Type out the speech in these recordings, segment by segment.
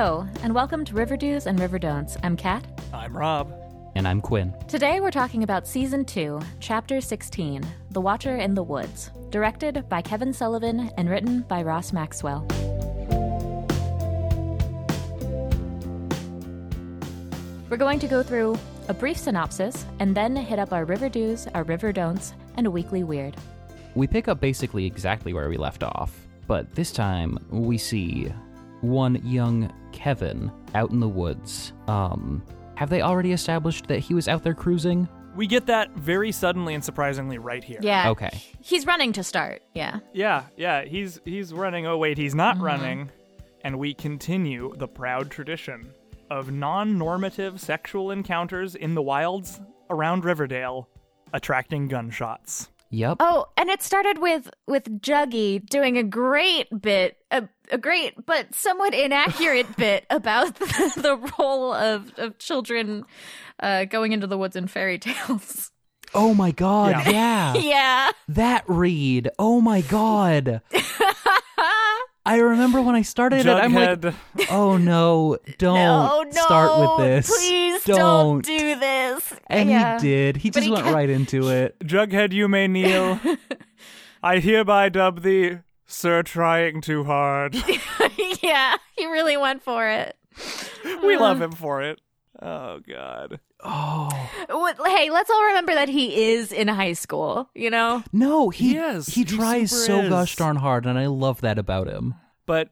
Hello, and welcome to River Do's and River Don'ts. I'm Kat. I'm Rob. And I'm Quinn. Today we're talking about Season 2, Chapter 16 The Watcher in the Woods, directed by Kevin Sullivan and written by Ross Maxwell. We're going to go through a brief synopsis and then hit up our River Do's, our River Don'ts, and a weekly weird. We pick up basically exactly where we left off, but this time we see one young Kevin out in the woods. Um, have they already established that he was out there cruising? We get that very suddenly and surprisingly right here. Yeah. Okay. He's running to start. Yeah. Yeah, yeah. He's he's running. Oh wait, he's not running. And we continue the proud tradition of non-normative sexual encounters in the wilds around Riverdale, attracting gunshots. Yep. Oh, and it started with with Juggy doing a great bit, a, a great but somewhat inaccurate bit about the, the role of of children uh, going into the woods in fairy tales. Oh my god, Yeah. yeah. yeah. That read. Oh my god. I remember when I started it, I'm like, oh no, don't no, no, start with this. Please don't. don't, do this. And yeah. he did. He just he went kept- right into it. Jughead, you may kneel. I hereby dub thee Sir Trying Too Hard. yeah, he really went for it. we Uh. love him for it. Oh God. Oh. What- Hey, let's all remember that he is in high school. You know. No, he He is. he He tries so is. gosh darn hard, and I love that about him. but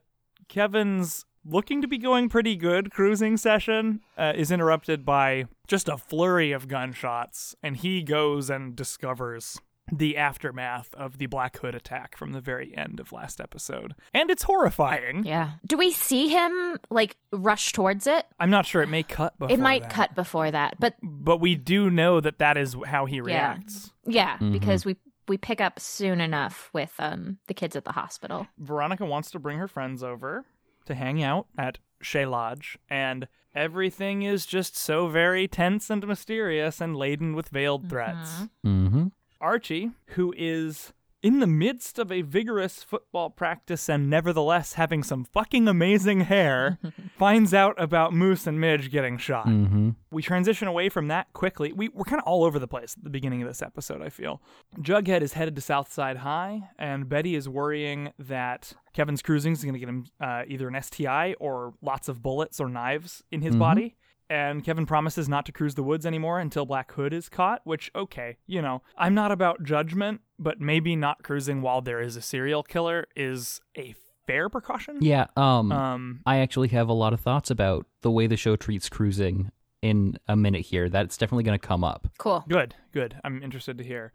Kevin's looking to be going pretty good cruising session uh, is interrupted by just a flurry of gunshots, and he goes and discovers the aftermath of the Black Hood attack from the very end of last episode. And it's horrifying. Yeah. Do we see him like rush towards it? I'm not sure it may cut before it might that. cut before that, but But we do know that that is how he reacts. yeah, Mhm. because we we pick up soon enough with um the kids at the hospital. Veronica wants to bring her friends over to hang out at Chez Lodge, and everything is just so very tense and mysterious and laden with veiled threats. Mm-hmm. Archie, who is in the midst of a vigorous football practice and nevertheless having some fucking amazing hair, finds out about Moose and Midge getting shot. Mm-hmm. We transition away from that quickly. We, we're kind of all over the place at the beginning of this episode, I feel. Jughead is headed to Southside High, and Betty is worrying that Kevin's cruising is going to get him uh, either an STI or lots of bullets or knives in his Mhm. body. And Kevin promises not to cruise the woods anymore until Black Hood is caught, which, okay, you know, I'm not about judgment, but maybe not cruising while there is a serial killer is a fair precaution. Yeah. Um, Um, I actually have a lot of thoughts about the way the show treats cruising in a minute here. That's definitely going to come up. Cool. Good, good. I'm interested to hear.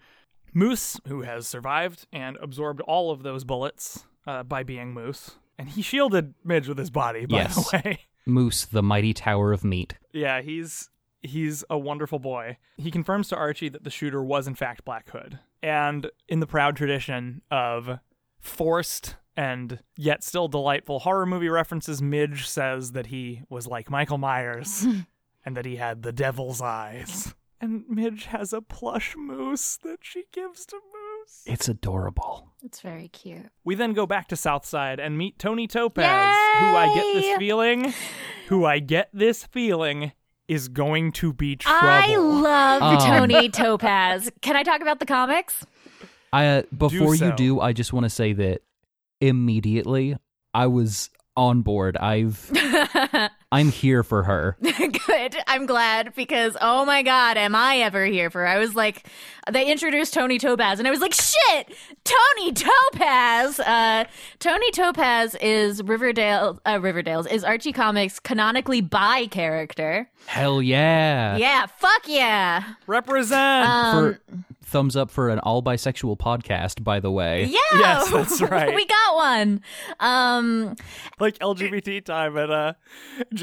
Moose, who has survived and absorbed all of those bullets uh, by being Moose, and he shielded Midge with his body, by Yes. the way. Moose, the mighty tower of meat. yeah, he's he's a wonderful boy. He confirms to Archie that the shooter was in fact Black Hood, and in the proud tradition of forced and yet still delightful horror movie references, Midge says that he was like Michael Myers and that he had the devil's eyes. And Midge has a plush moose that she gives to Moose. It's adorable. It's very cute. We then go back to Southside and meet Toni Topaz, who I get this feeling, who I get this feeling is going to be trouble. I love Um, Toni Topaz. Can I talk about the comics? I uh, before so. you do, I just want to say that immediately I was on board. I've I'm here for her. Good. I'm glad because oh my god, am I ever here for? her. I was like, they introduced Toni Topaz, and I was like, shit, Toni Topaz. Uh, Toni Topaz is Riverdale. Uh, Riverdale's is Archie Comics canonically bi character. Hell yeah. Yeah, fuck yeah. Represent. Um, For thumbs up for an all bisexual podcast, by the way. yeah, Yes, that's right. we got one. Um, like LGBT time at uh,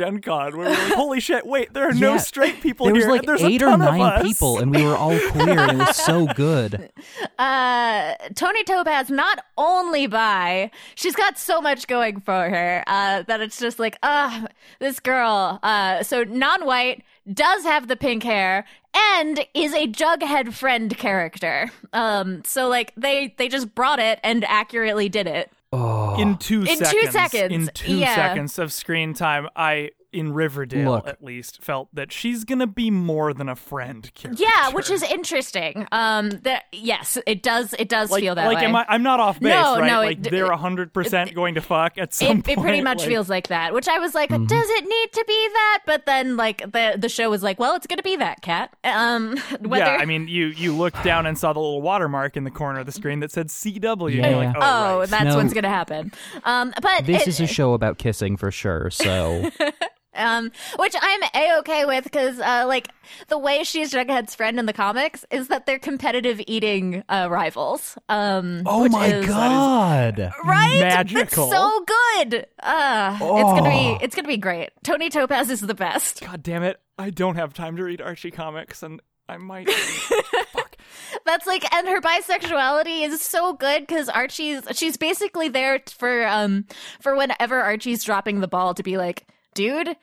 Gen Con, where we were like, holy shit, wait, there are no straight people There was like and there's eight a or ton of nine people, and we were all queer, and it was so good. uh, Toni Topaz not only by she's got so much going for her uh, that it's just like, ah, this girl. Uh, so non-white does have the pink hair and is a Jughead friend character. Um, so like they they just brought it and accurately did it. Oh. in two In two seconds. seconds, In two yeah. seconds of screen time, I in Riverdale Look. at least felt that she's gonna be more than a friend character. Yeah, which is interesting. Um, that yes, it does. It does like, feel that like way. am I, I'm not off base, No, right? no, like it- they're hundred percent going to fuck at some it, point. it pretty much like- feels like that, which I was like, Mm-hmm. does it need to be that? But then, like the the show was like, well, it's gonna be that cat. Um, whether Yeah, I mean, you you looked down and saw the little watermark in the corner of the screen that said CW. Yeah. you're like, oh, oh, right. that's No. what's gonna happen. Um, but This it- is a show about kissing for sure, so um, which I'm a okay with because uh, like the way she's Jughead's friend in the comics is that they're competitive eating uh, rivals. Um, Oh which my is- god. Right? Magical. That's so good. Uh, it's gonna Oh. be it's gonna be great. Toni Topaz is the best. God damn it! I don't have time to read Archie comics, and I might. fuck. That's like, and her bisexuality is so good because Archie's she's basically there for um for whenever Archie's dropping the ball to be like, dude,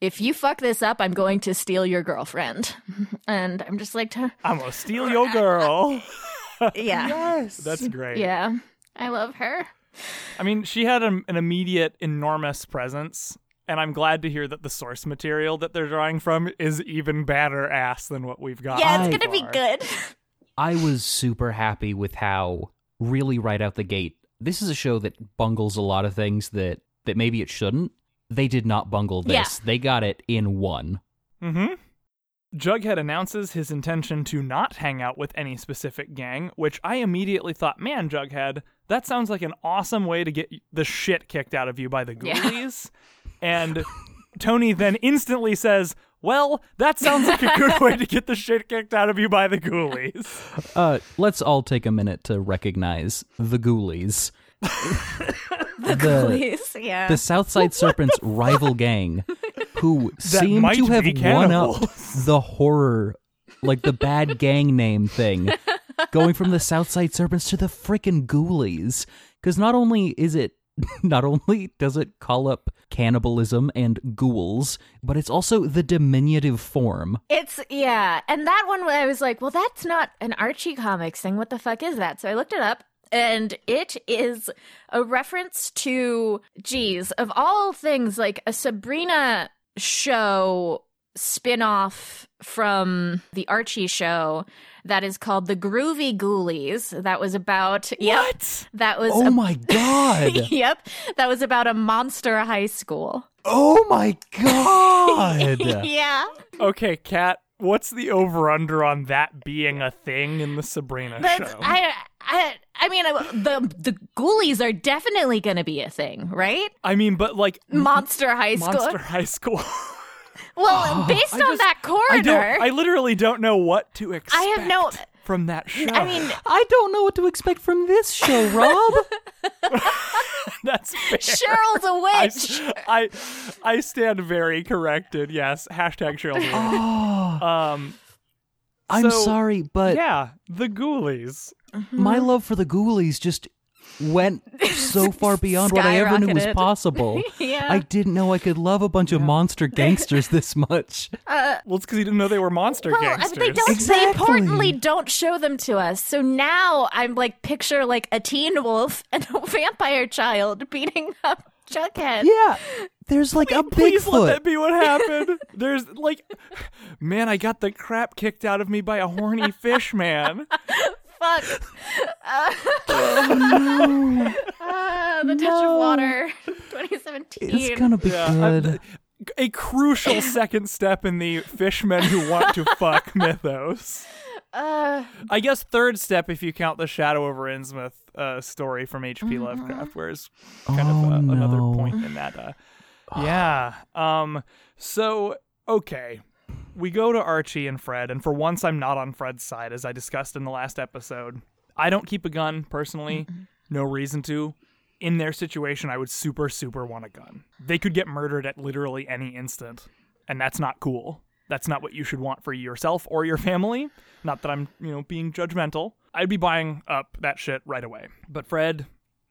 if you fuck this up, I'm going to steal your girlfriend, and I'm just like, I'm gonna steal your girl. yeah, That's great. yeah, I love her. I mean, she had an, an immediate, enormous presence, and I'm glad to hear that the source material that they're drawing from is even badder ass than what we've got. Yeah, it's gonna be good. I was super happy with how really right out the gate. This is a show that bungles a lot of things that that maybe it shouldn't. They did not bungle this. Yeah. They got it in one. Mm-hmm. Jughead announces his intention to not hang out with any specific gang, which I immediately thought, man, Jughead, that sounds like an awesome way to get the shit kicked out of you by the Yeah. and Toni then instantly says, well, that sounds like a good way to get the shit kicked out of you by the ghoulies. Uh, let's all take a minute to recognize the Ghoulies. the, Please, yeah. the Southside Serpents rival gang who seem to have one up the horror, like the bad gang name thing, going from the Southside Serpents to the frickin' Ghoulies. Because not only is it, not only does it call up cannibalism and ghouls, but it's also the diminutive form. It's yeah, and that one I was like, well, that's not an Archie comics thing. What the fuck is that? So I looked it up, and it is a reference to, geez, of all things, like a Sabrina show spin-off from the Archie show that is called the Groovy Ghoulies. That was about yep, What? that was Oh a- my god! yep, that was about a monster high school. oh my god! yeah. Okay, Kat, what's the over under on that being a thing in the Sabrina That's show? I I I mean the the ghoulies are definitely going to be a thing, right? I mean, but like Monster High School. Monster High School. Well, based I on just- that I corridor, don't. I literally don't know what to expect. I have no- from that show. I mean, I don't know what to expect from this show, Rob. that's fair. Cheryl's a witch. I I stand very corrected. Yes, hashtag Cheryl's a witch. oh, Um, I'm so, sorry, but yeah, the Ghoulies. my love for the Ghoulies just went so far beyond what I ever knew was possible. Yeah. I didn't know I could love a bunch of monster gangsters this much. Uh, Well, it's because you didn't know they were monster well, gangsters. they don't. They importantly don't show them to us. So now I'm like picture like a teen wolf and a vampire child beating up Jughead. Yeah, there's like a Please let Bigfoot. that be what happened. There's like, man, I got the crap kicked out of me by a horny fish man. Fuck. Uh, uh, the touch of water, 2017. It's gonna be Yeah, good. a crucial second step in the fishmen who want to fuck mythos. Uh, I guess third step if you count the Shadow over Innsmouth uh, story from H.P. Lovecraft, where it's kind Oh, of uh, another point in that. Uh, yeah. Um. So okay, we go to Archie and Fred, and for once, I'm not on Fred's side, as I discussed in the last episode. I don't keep a gun personally. No reason to. In their situation, I would super, super want a gun. They could get murdered at literally any instant, and that's not cool. That's not what you should want for yourself or your family. Not that I'm, you know, being judgmental. I'd be buying up that shit right away. But Fred,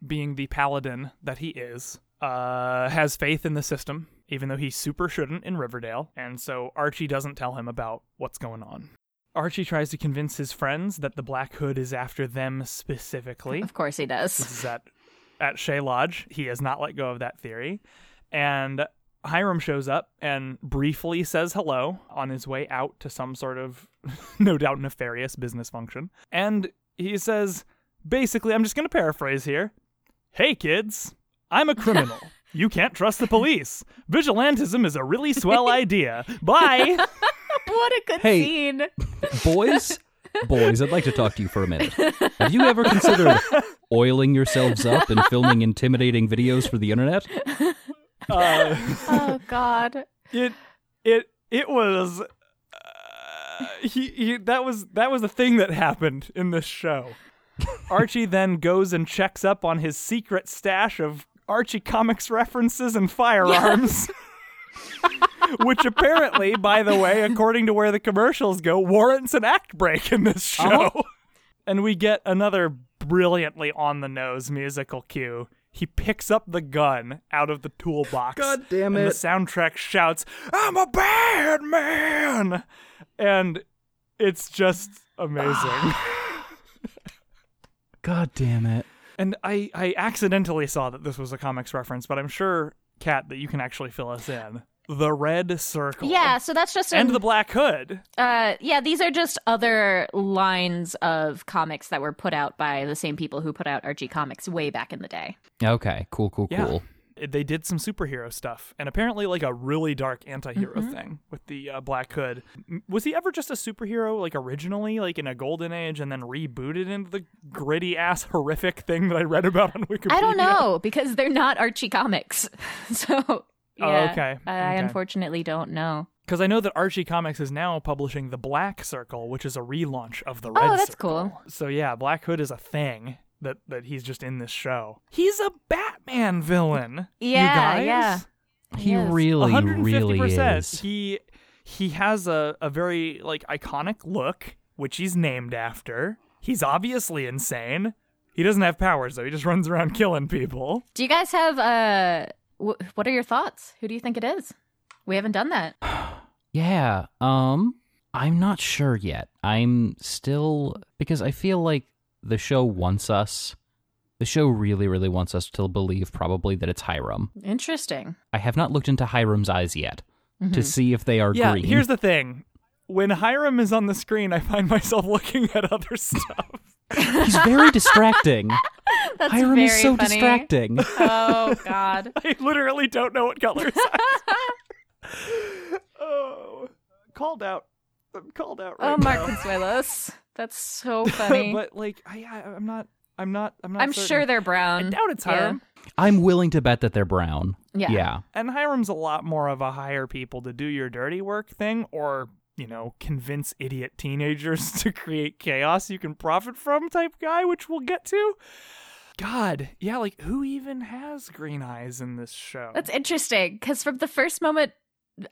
being the paladin that he is, uh, has faith in the system, even though he super shouldn't in Riverdale. And so Archie doesn't tell him about what's going on. Archie tries to convince his friends that the Black Hood is after them specifically. of course he does. This is at at Chez Lodge. He has not let go of that theory. And Hiram shows up and briefly says hello on his way out to some sort of, no doubt, nefarious business function. And he says, basically, I'm just going to paraphrase here Hey, kids, I'm a criminal. You can't trust the police. Vigilantism is a really swell idea. Bye. What a good Hey. scene. Boys, boys, I'd like to talk to you for a minute. Have you ever considered oiling yourselves up and filming intimidating videos for the internet? Uh, Oh God. it it it was uh, he, he that was that was the thing that happened in this show. Archie then goes and checks up on his secret stash of Archie comics references and firearms. Which apparently, by the way, according to where the commercials go, warrants an act break in this uh-huh. show. And we get another brilliantly on the nose musical cue. He picks up the gun out of the toolbox. God damn and it. the soundtrack shouts, I'm a bad man! And it's just amazing. God damn it. And I, I accidentally saw that this was a comics reference, but I'm sure, Kat, that you can actually fill us in. The Red Circle. Yeah, so that's just And an- the Black Hood. Uh, yeah, these are just other lines of comics that were put out by the same people who put out Archie comics way back in the day. Okay, cool, cool, Yeah. cool. They did some superhero stuff, and apparently, like a really dark anti-hero Mm-hmm. thing with the uh, Black Hood. Was he ever just a superhero, like originally, like in a golden age, and then rebooted into the gritty ass horrific thing that I read about on Wikipedia? I don't know because they're not Archie comics, so yeah, okay, I, I okay. unfortunately don't know. Because I know that Archie Comics is now publishing the Black Circle, which is a relaunch of the Red Oh, that's Circle. cool. So yeah, Black Hood is a thing that that he's just in this show. He's a Batman villain. you Yeah, guys. yeah. He Yes. really, 150%. really is. He he has a, a very like iconic look, which he's named after. He's obviously insane. He doesn't have powers though. He just runs around killing people. Do you guys have uh, wh- what are your thoughts? Who do you think it is? We haven't done that. Yeah. Um I'm not sure yet. I'm still because I feel like the show wants us the show really really wants us to believe probably that it's Hiram. Interesting. I have not looked into Hiram's eyes yet Mm-hmm. to see if they are Yeah, green. here's the thing. When Hiram is on the screen, I find myself looking at other stuff. He's very distracting. That's Hiram very is so funny. distracting. Oh God. I literally don't know what color his eyes are. Oh, called out. I'm called out right now. oh, Mark now. Consuelos. That's so funny. but like, I, I, I'm not. I'm not. I'm not. I'm certain. sure they're brown. I doubt it's Yeah. Hiram. I'm willing to bet that they're brown. Yeah. Yeah. And Hiram's a lot more of a hire people to do your dirty work thing, or you know, convince idiot teenagers to create chaos you can profit from type guy, which we'll get to. God, yeah, like who even has green eyes in this show? That's interesting because from the first moment,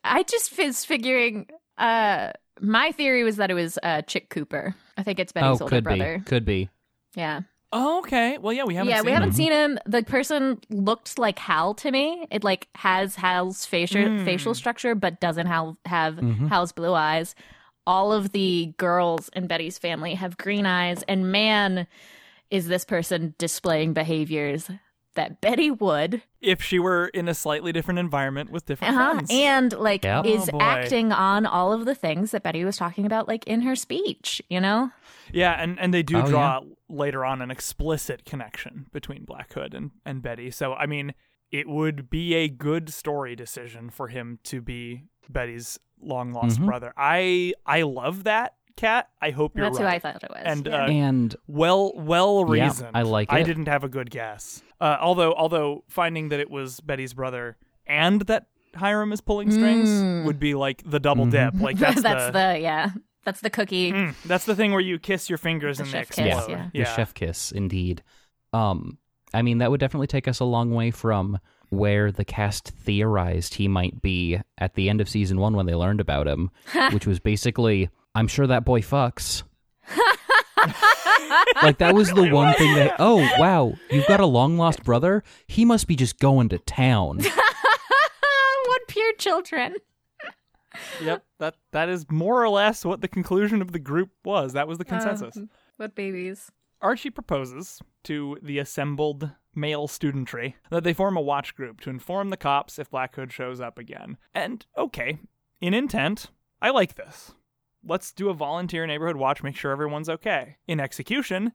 I just was figuring. Uh, my theory was that it was uh, Chic Cooper. I think it's Betty's oh, older could brother. be. Could be. Yeah, oh, okay. Well, yeah, we haven't. yeah. seen We haven't him. seen him. The person looked like Hal to me. It like has Hal's facial Mm. facial structure, but doesn't have have Mhm. Hal's blue eyes. All of the girls in Betty's family have green eyes, and man, is this person displaying behaviors that Betty would. if she were in a slightly different environment with different Uh-huh. friends. And like Yep. is Oh, acting on all of the things that Betty was talking about, like in her speech, you know? Yeah, and, and they do Oh, draw later on an explicit connection between Black Hood and, and Betty. So, I mean, it would be a good story decision for him to be Betty's long lost Mhm. brother. I I love that Kat. I hope you're That's who. I thought it was. And, yeah. uh, And well well Yeah, reasoned. I like it. I didn't have a good guess. Uh, although although finding that it was Betty's brother and that Hiram is pulling strings Mm. would be like the double dip. Like that's, that's, the, the, yeah. That's the cookie. Mm, that's the thing where you kiss your fingers The and they chef kiss, explode. yeah. the chef kiss, indeed. Um, I mean, that would definitely take us a long way from where the cast theorized he might be at the end of season one when they learned about him, which was basically, I'm sure that boy fucks. like that was the one thing that oh wow you've got a long lost brother he must be just going to town what pure children. Yep, that that is more or less what the conclusion of the group was. That was the consensus. Um, what babies. Archie proposes to the assembled male studentry that they form a watch group to inform the cops if Black Hood shows up again. And okay, in intent, I like this. Let's do a volunteer neighborhood watch, make sure everyone's okay. In execution,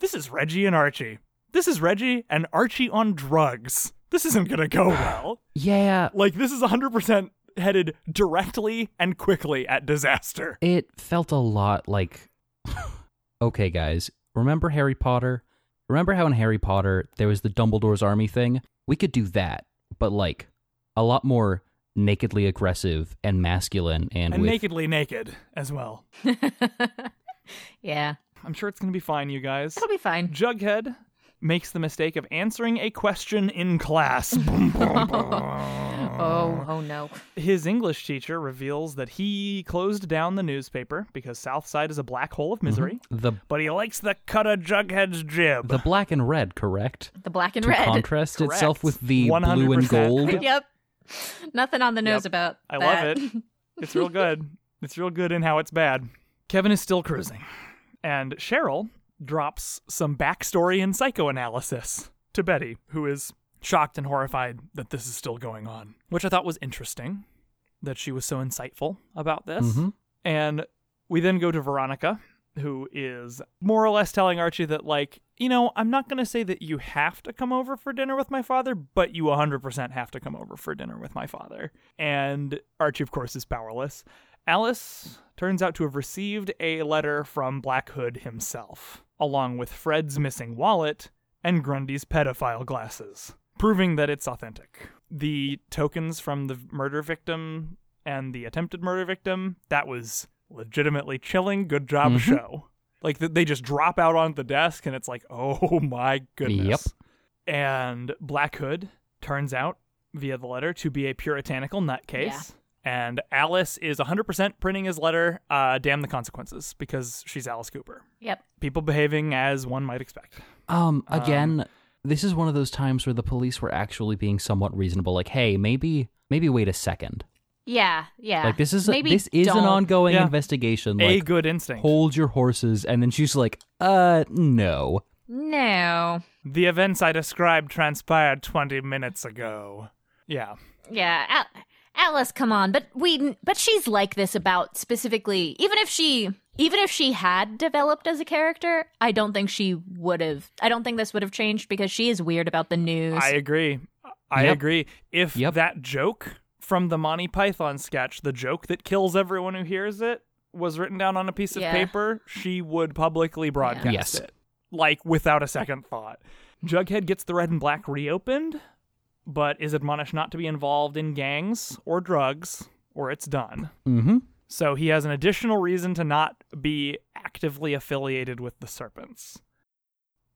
this is Reggie and Archie. This is Reggie and Archie on drugs. This isn't gonna go well. Yeah, Like, this is 100% headed directly and quickly at disaster. it felt a lot like. okay, guys, remember Harry Potter? Remember how in Harry Potter there was the Dumbledore's army thing? We could do that, but like a lot more nakedly aggressive and masculine and, And with nakedly naked as well. yeah, I'm sure it's gonna be fine, you guys. it'll be fine. Jughead makes the mistake of answering a question in class. Oh, oh no. His English teacher reveals that he closed down the newspaper because Southside is a black hole of mm-hmm. misery, the but he likes the cut of Jughead's jib. the black and red, correct? The black and to red. contrast itself with the blue and gold. yep. Nothing on the nose Yep. about I that. love it. It's real good. It's real good in how it's bad. Kevin is still cruising, and Cheryl drops some backstory and psychoanalysis to Betty, who is shocked and horrified that this is still going on, which I thought was interesting that she was so insightful about this. Mhm. And we then go to Veronica, who is more or less telling Archie that, like, you know, I'm not going to say that you have to come over for dinner with my father, but you 100% have to come over for dinner with my father. And Archie, of course, is powerless. Alice turns out to have received a letter from Black Hood himself, along with Fred's missing wallet and Grundy's pedophile glasses, proving that it's authentic. The tokens from the murder victim and the attempted murder victim, that was legitimately chilling. Good job, Mhm. show. Like they just drop out on the desk, and it's like, oh my goodness. Yep. And Black Hood turns out via the letter to be a puritanical nutcase. Yeah. And Alice is 100% printing his letter, uh, damn the consequences, because she's Alice Cooper. Yep. People behaving as one might expect. Um, again, this is one of those times where the police were actually being somewhat reasonable. Like, hey, maybe, maybe wait a second. Yeah, yeah. Like this is Maybe this is an don't- ongoing Yeah. investigation. a Like, good instinct. hold your horses, and then she's like, uh, no. No. the events I described transpired 20 minutes ago. Yeah. Yeah, Al- Alice, come on. But we but she's like this about specifically even if she even if she had developed as a character, I don't think she would have I don't think this would have changed because she is weird about the news. I agree. I Yep. agree. If Yep. that joke from the Monty Python sketch, the joke that kills everyone who hears it, was written down on a piece of Yeah. paper, she would publicly broadcast Yes. it. Like without a second thought. Jughead gets the red and black reopened, but is admonished not to be involved in gangs or drugs, or it's done. Mm-hmm. So he has an additional reason to not be actively affiliated with the Serpents.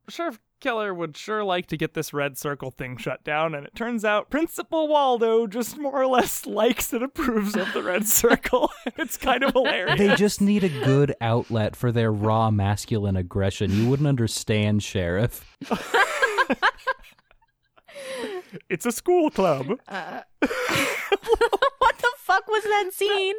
Sheriff Keller would sure like to get this red circle thing shut down, and it turns out Principal Waldo just more or less likes and approves of the red circle. it's kind of hilarious. They just need a good outlet for their raw masculine aggression. You wouldn't understand, Sheriff. It's a school club. Uh, what the fuck was that scene?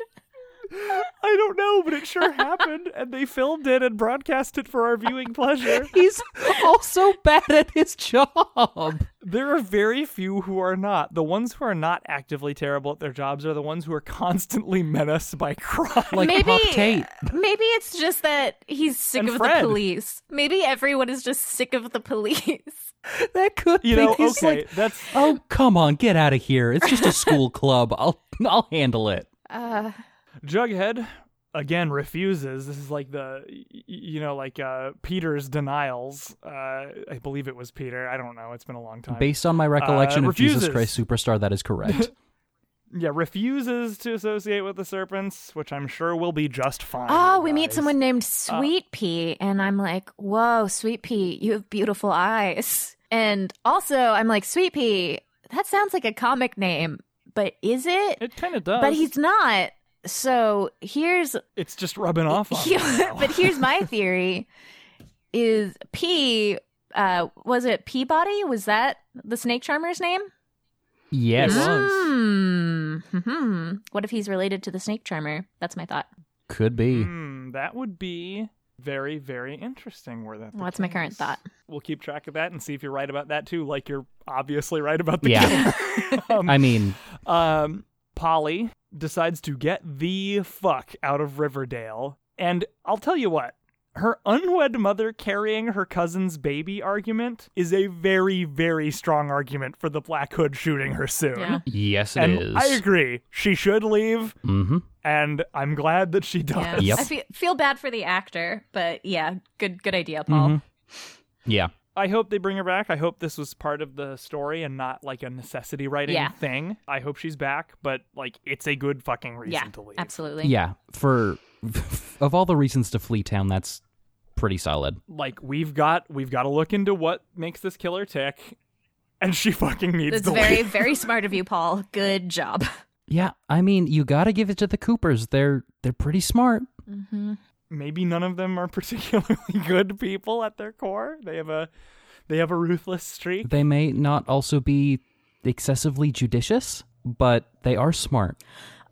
I don't know, but it sure happened, and they filmed it and broadcast it for our viewing pleasure. He's also bad at his job. There are very few who are not. The ones who are not actively terrible at their jobs are the ones who are constantly menaced by crime. Like maybe Puck Tate. maybe it's just that he's sick And of Fred. the police. Maybe everyone is just sick of the police. That could you be. know, He's okay, like, that's oh come on, get out of here. It's just a school club. I'll I'll handle it. Uh Jughead again refuses. This is like the y- y- you know like uh Peter's denials. Uh I believe it was Peter. I don't know. It's been a long time. Based on my recollection Uh, of Jesus. Christ Superstar, that is correct. yeah, refuses to associate with the serpents, which I'm sure will be just fine. Oh, you we meet someone named Sweet Pea, and I'm like, whoa, Sweet Pea, you have beautiful eyes. And also, I'm like, Sweet Pea, that sounds like a comic name, but is it? It kind of does. But he's not. So here's, It's just rubbing off on me but here's my theory: is P, uh, was it Peabody? Was that the snake charmer's name? yes. It was. Hmm. Hmm. What if he's related to the snake charmer? That's my thought. Could be. Hmm, that would be very, very interesting. Were that? the Well, that's my current thought. We'll keep track of that and see if you're right about that too. Like you're obviously right about the Yeah. killer. I mean, um, Polly decides to get the fuck out of Riverdale, and I'll tell you what. Her unwed mother carrying her cousin's baby argument is a very, very strong argument for the Black Hood shooting her soon. Yeah. yes, it and is. I agree. She should leave, Mm-hmm. and I'm glad that she does. Yeah. Yep. I feel, feel bad for the actor, but yeah, good good idea, Paul. Mhm. Yeah. I hope they bring her back. I hope this was part of the story and not like a necessity writing Yeah. thing. I hope she's back, but like it's a good fucking reason Yeah, to leave. absolutely. Yeah. For of all the reasons to flee town, that's pretty solid. Like we've got we've got to look into what makes this killer tick, and she fucking needs That's to very leave. very very smart of you, Paul. Good job. Yeah, I mean, you got to give it to the Coopers. They're they're pretty smart. Mm-hmm. Maybe none of them are particularly good people at their core. They have a they have a ruthless streak. They may not also be excessively judicious, but they are smart.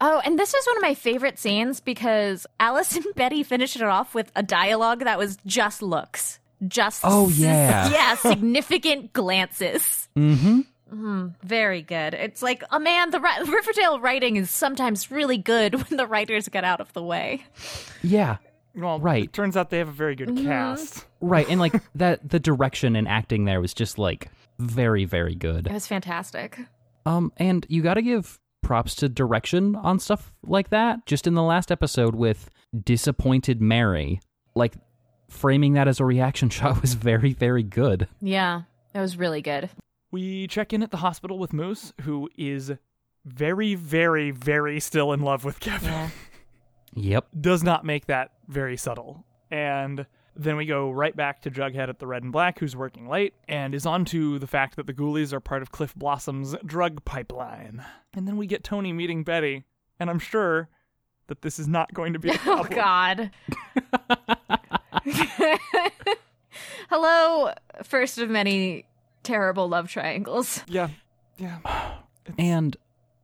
Oh, and this is one of my favorite scenes because Alice and Betty finished it off with a dialogue that was just looks. Just Oh, yeah. yeah, significant glances. Mm-hmm. Very good. It's like, oh man, the Riverdale writing is sometimes really good when the writers get out of the way. Yeah. Well, Right. It turns out they have a very good Mm-hmm. cast. Right. And like that the direction and acting there was just like very, very good. It was fantastic. Um, and you got to give props to direction on stuff like that. Just in the last episode with disappointed Mary, like framing that as a reaction shot was very, very good. Yeah, it was really good. We check in at the hospital with Moose, who is very, very, very still in love with Kevin. Yeah. Yep. Does not make that very subtle. And then we go right back to Jughead at the Red and Black, who's working late, and is on to the fact that the Ghoulies are part of Cliff Blossom's drug pipeline. And then we get Toni meeting Betty, and I'm sure that this is not going to be a Oh problem. God. Hello, first of many terrible love triangles. Yeah, yeah. And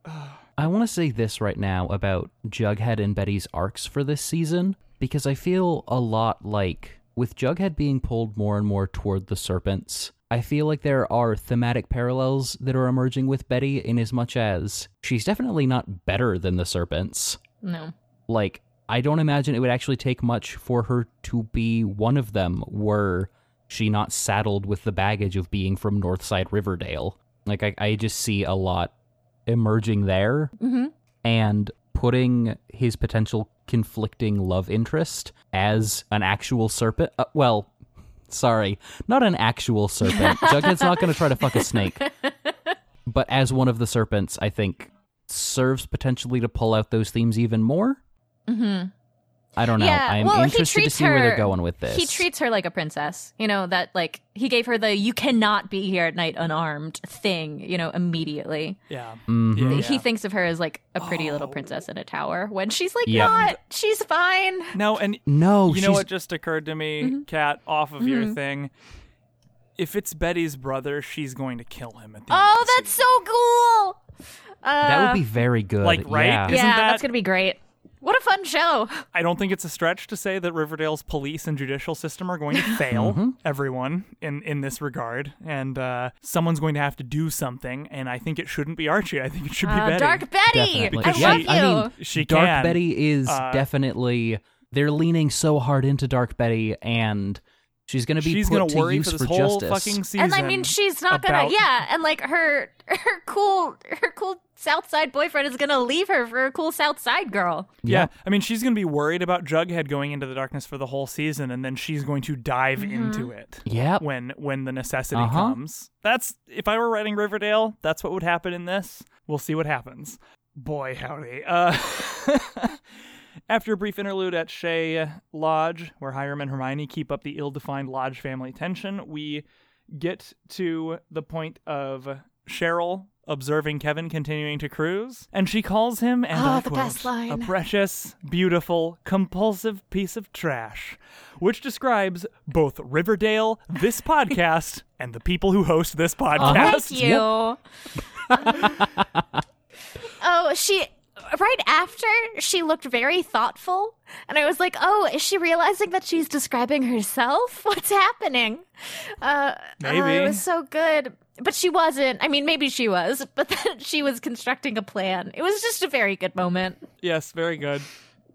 I want to say this right now about Jughead and Betty's arcs for this season because I feel a lot like with Jughead being pulled more and more toward the serpents. I feel like there are thematic parallels that are emerging with Betty in as much as she's definitely not better than the serpents. No. Like, I don't imagine it would actually take much for her to be one of them were she not saddled with the baggage of being from Northside Riverdale. Like, I, I just see a lot emerging there Mm-hmm. and putting his potential conflicting love interest as an actual serpent. Uh, well, sorry, not an actual serpent. Jughead's not going to try to fuck a snake. But as one of the serpents, I think serves potentially to pull out those themes even more. Mm-hmm. I don't know. Yeah, I'm well, interested to treats see where they're going with this. He treats her like a princess. You know, that like he gave her the you cannot be here at night unarmed thing, you know, immediately. Yeah. Mhm. Yeah. He thinks of her as like a pretty little Oh. princess in a tower when she's like Yeah. not. She's fine. No, and No, you know what just occurred to me, Mm-hmm. Kat, off of your thing? If it's Betty's brother, she's going to kill him at the Oh, of that's season. so cool. Uh, that would be very good. like, right? Yeah. Isn't yeah, that- that's gonna be great. What a fun show. I don't think it's a stretch to say that Riverdale's police and judicial system are going to fail Mm-hmm. everyone in, in this regard, and uh, someone's going to have to do something. And I think it shouldn't be Archie. I think it should be Uh, Betty. Dark Betty. Because I love she- you. I mean, She Dark can. Betty is Uh, definitely they're leaning so hard into Dark Betty and she's going to be She's put gonna to worry use for this for whole justice. fucking season. and I mean, she's not gonna. Yeah, and like her, her cool, her cool South Side boyfriend is gonna leave her for a cool South Side girl. Yeah, I mean, she's going to be worried about Jughead going into the darkness for the whole season, and then she's going to dive Mm-hmm. into it. Yeah, when when the necessity Uh-huh. comes. That's if I were writing Riverdale, that's what would happen in this. We'll see what happens. Boy, howdy. Uh, after a brief interlude at Chez Lodge, where Hiram and Hermione keep up the ill-defined Lodge family tension, we get to the point of Cheryl observing Kevin continuing to cruise, and she calls him, and Ah, I the quote, a precious, beautiful, compulsive piece of trash, which describes both Riverdale, this podcast, and the people who host this podcast. Thank you. oh, she. Right after she looked very thoughtful, and I was like, "Oh, is she realizing that she's describing herself? What's happening?" Uh, oh, it was so good, but she wasn't. I mean, maybe she was, but then she was constructing a plan. It was just a very good moment. Yes, very good.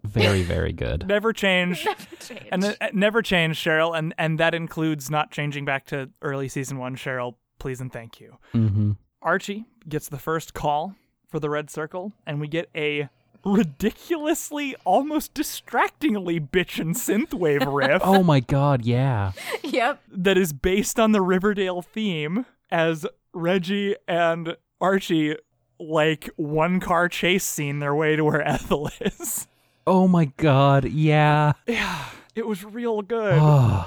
Very, very good. Never change. Change. and uh, never change, Cheryl, and and that includes not changing back to early season one. Cheryl, please and thank you. hmm Archie gets the first call for the red circle, and we get a ridiculously, almost distractingly bitchin' synthwave riff Oh my god, yeah. yep. that is based on the Riverdale theme as Reggie and Archie like one car chase scene their way to where Ethel is. Oh my god, yeah. Yeah, it was real good.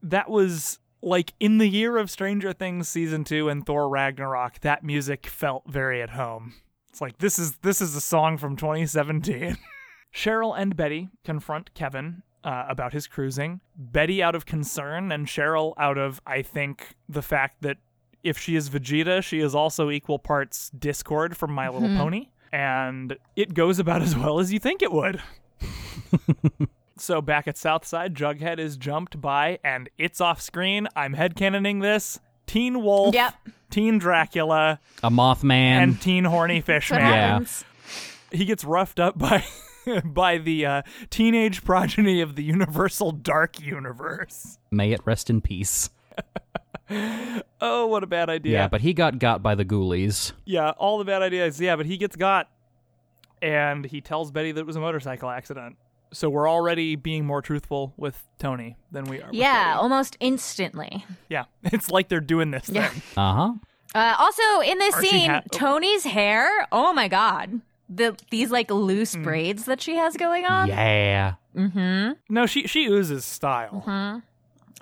That was like in the year of Stranger Things season 2 and Thor Ragnarok that music felt very at home. It's like this is this is a song from 2017. Cheryl and Betty confront Kevin uh, about his cruising. Betty out of concern and Cheryl out of I think the fact that if she is Vegeta, she is also equal parts Discord from My Little Pony and it goes about as well as you think it would. So back at Southside, Jughead is jumped by, and it's off screen. I'm headcanoning this. Teen Wolf, Yep. Teen Dracula, a Mothman. and Teen Horny That's what Fishman. Yeah. happens. He gets roughed up by by the uh, teenage progeny of the Universal Dark Universe. May it rest in peace. Oh, what a bad idea. Yeah, but he got got by the ghoulies. Yeah, all the bad ideas. Yeah, but he gets got, and he tells Betty that it was a motorcycle accident. So we're already being more truthful with Toni than we are. Yeah, Betty. almost instantly. yeah. It's like they're doing this Yeah. thing. Uh huh. Uh, also, in this Archie scene, ha-. Toni's hair. Oh my god, the these like loose Hmm. braids that she has going on. Yeah. Mm-hmm. No, she she oozes style. Hmm.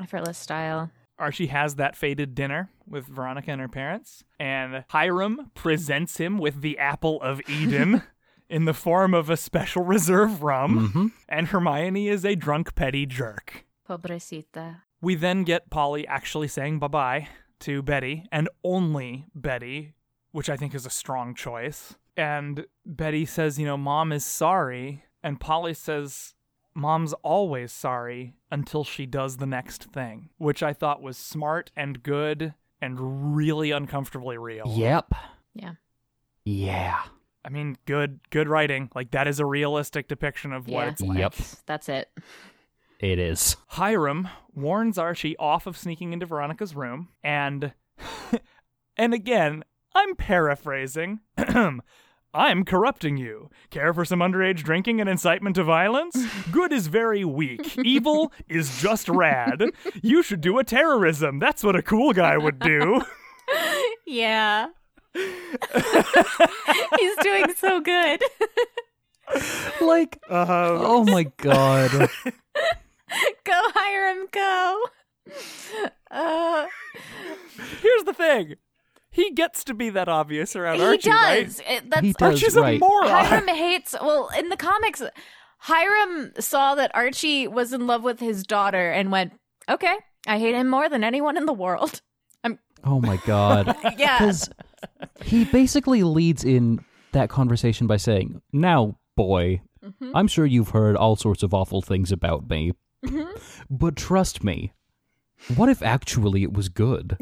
Effortless style. Archie has that faded dinner with Veronica and her parents, and Hiram presents him with the apple of Eden in the form of a special reserve rum, Mhm. and Hermione is a drunk petty jerk. Pobrecita. We then get Polly actually saying bye bye to Betty, and only Betty, which I think is a strong choice. And Betty says, you know, Mom is sorry. And Polly says, Mom's always sorry until she does the next thing, which I thought was smart and good and really uncomfortably real. Yep. Yeah. Yeah. I mean, good good writing. Like that is a realistic depiction of what Yeah. it's like. Yep. That's it. It is. Hiram warns Archie off of sneaking into Veronica's room, and and again, I'm paraphrasing. I'm corrupting you. Care for some underage drinking and incitement to violence? Good is very weak. Evil is just rad. You should do a terrorism. That's what a cool guy would do. Yeah. He's doing so good. Like, Uh, oh my god. go Hiram, go. Uh, here's the thing. He gets to be that obvious around he Archie, right? does. It- that's He does, Archie's right. a moron. Hiram hates. Well, in the comics, Hiram saw that Archie was in love with his daughter and went, "Okay, I hate him more than anyone in the world." Oh my god. yeah. Because he basically leads in that conversation by saying, Now, boy, Mm-hmm. I'm sure you've heard all sorts of awful things about me. Mm-hmm. But trust me, what if actually it was good?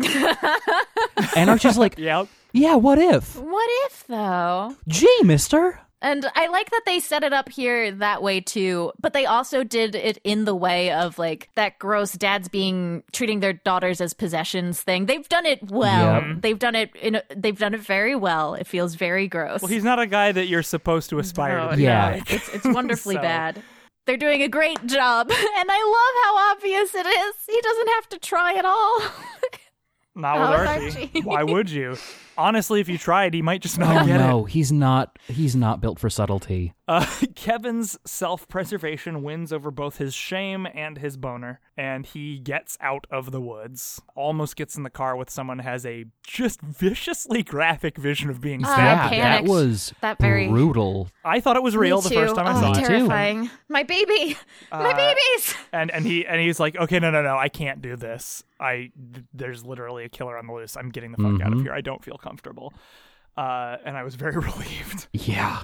and Archie's like, Yep. Yeah, what if? What if though? Gee, mister. And I like that they set it up here that way too, but they also did it in the way of like that gross dads being treating their daughters as possessions thing. They've done it well. Yep. They've done it in a, they've done it very well. It feels very gross. Well, he's not a guy that you're supposed to aspire No, to. be Yeah. like. it's it's wonderfully So- bad. They're doing a great job, and I love how obvious it is. He doesn't have to try at all. Not with with Archie. Archie. Why would you? Honestly, if you tried, he might just not Oh get no, he's not he's not built for subtlety. Uh, Kevin's self-preservation wins over both his shame and his boner, and he gets out of the woods. Almost gets in the car with someone has a just viciously graphic vision of being Uh, stabbed. yeah, that was That very- brutal. I thought it was real the first time I oh, saw Me it, terrifying. My baby, my Uh, babies. and and he and he's like, okay, no, no, no, I can't do this. I there's literally a killer on the loose. I'm getting the fuck out of Mhm. here. I don't feel comfortable. Uh, and I was very relieved. Yeah.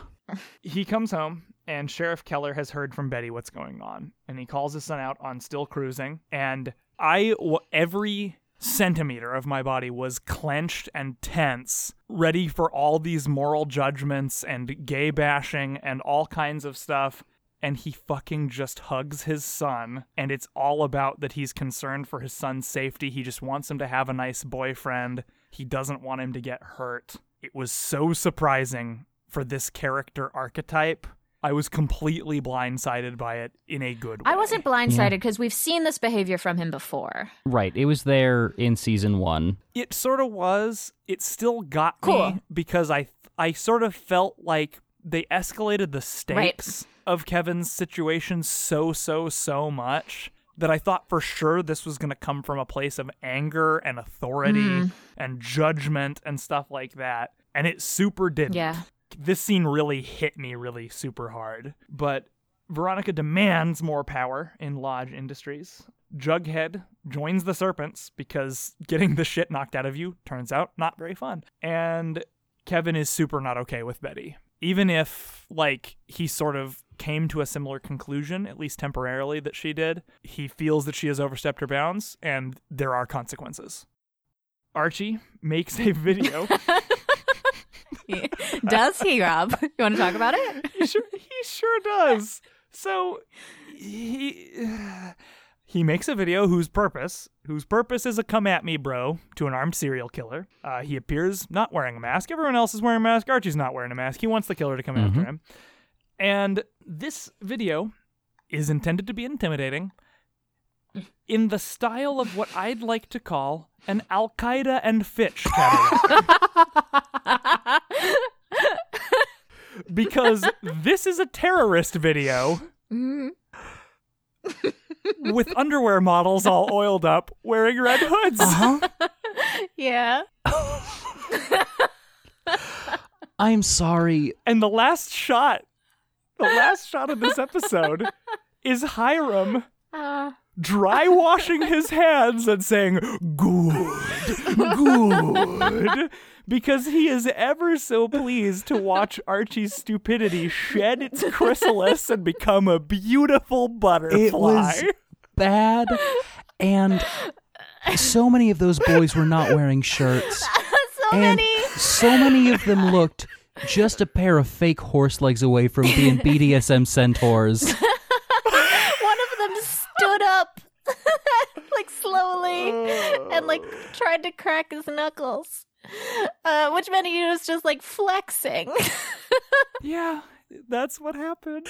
he comes home and Sheriff Keller has heard from Betty what's going on and he calls his son out on still cruising and I w- every centimeter of my body was clenched and tense ready for all these moral judgments and gay bashing and all kinds of stuff and he fucking just hugs his son and it's all about that he's concerned for his son's safety he just wants him to have a nice boyfriend he doesn't want him to get hurt it was so surprising for this character archetype i was completely blindsided by it in a good way I wasn't blindsided because we've seen this behavior from him before. Right. It was there in season one. it sort of was it still got Cool. me because i i sort of felt like they escalated the stakes of kevin's situation so so so much that i thought for sure this was going to come from a place of anger and authority mm. and judgment and stuff like that and it super didn't Yeah. this scene really hit me really super hard. But Veronica demands more power in Lodge Industries. Jughead joins the Serpents because getting the shit knocked out of you turns out not very fun. And Kevin is super not okay with Betty. Even if, like, he sort of came to a similar conclusion, at least temporarily, that she did, he feels that she has overstepped her bounds and there are consequences. Archie makes a video. Does he, Rob? You want to talk about it? he sure he sure does. So he he makes a video whose purpose whose purpose is a come at me bro to an armed serial killer. Uh, he appears not wearing a mask. Everyone else is wearing a mask. Archie's not wearing a mask. He wants the killer to come after him. And this video is intended to be intimidating in the style of what I'd like to call an Al Qaeda and Fitch catalog. because this is a terrorist video mm-hmm. with underwear models all oiled up wearing red hoods. Uh-huh. Yeah. I'm sorry. And the last shot, the last shot of this episode is Hiram Uh, dry washing his hands and saying, Good, good. Because he is ever so pleased to watch Archie's stupidity shed its chrysalis and become a beautiful butterfly. It was bad. And so many of those boys were not wearing shirts. so and many. so many of them looked just a pair of fake horse legs away from being BDSM centaurs. One of them stood up, like slowly, and like tried to crack his knuckles. Uh, which meant he was just like flexing. Yeah, that's what happened.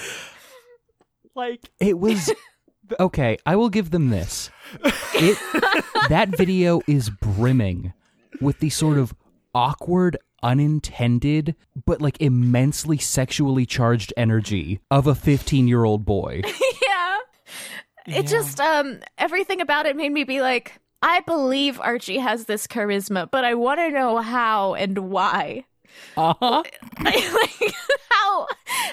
Like, It was okay. I will give them this. It that video is brimming with the sort of awkward, unintended, but like immensely sexually charged energy of a 15 year old boy. yeah. It just um everything about it made me be like, I believe Archie has this charisma, but I want to know how and why. Uh huh. like how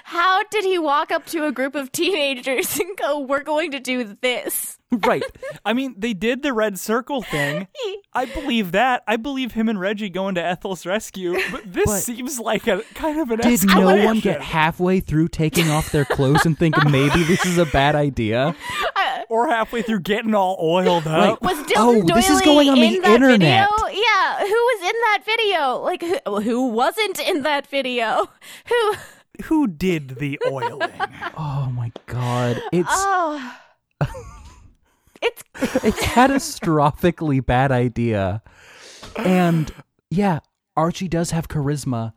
how did he walk up to a group of teenagers and go, "We're going to do this"? Right. I mean, they did the red circle thing. I believe that. I believe him and Reggie going to Ethel's rescue, but this But- seems like a kind of an Did no one get halfway through taking off their clothes and think maybe this is a bad idea? or halfway through getting all oiled up. Was Dilton Oh, Doiley this is going on the in that internet. video? Yeah, who was in that video? Like who, who wasn't in that video? Who? Who did the oiling? Oh my god. It's Oh, it's a catastrophically bad idea. And yeah, Archie does have charisma.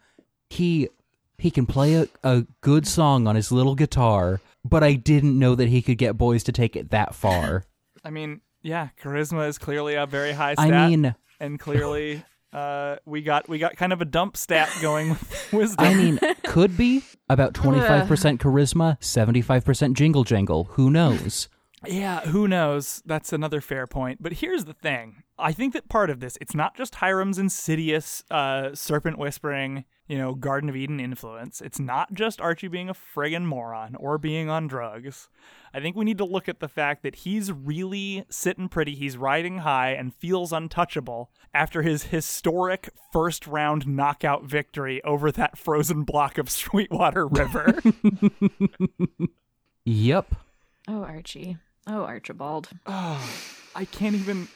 He he can play a, a good song on his little guitar, but I didn't know that he could get boys to take it that far. I mean, yeah, charisma is clearly a very high stat. I mean, and clearly uh, we got we got kind of a dump stat going with wisdom. I mean, could be about 25% charisma, 75% jingle jangle. Who knows? Yeah, who knows? That's another fair point. But here's the thing. I think that part of this, it's not just Hiram's insidious uh, serpent whispering, you know, Garden of Eden influence. It's not just Archie being a friggin' moron or being on drugs. I think we need to look at the fact that he's really sitting pretty, he's riding high, and feels untouchable after his historic first round knockout victory over that frozen block of Sweetwater River. Yep. Oh, Archie. Oh, Archibald. Oh, I can't even.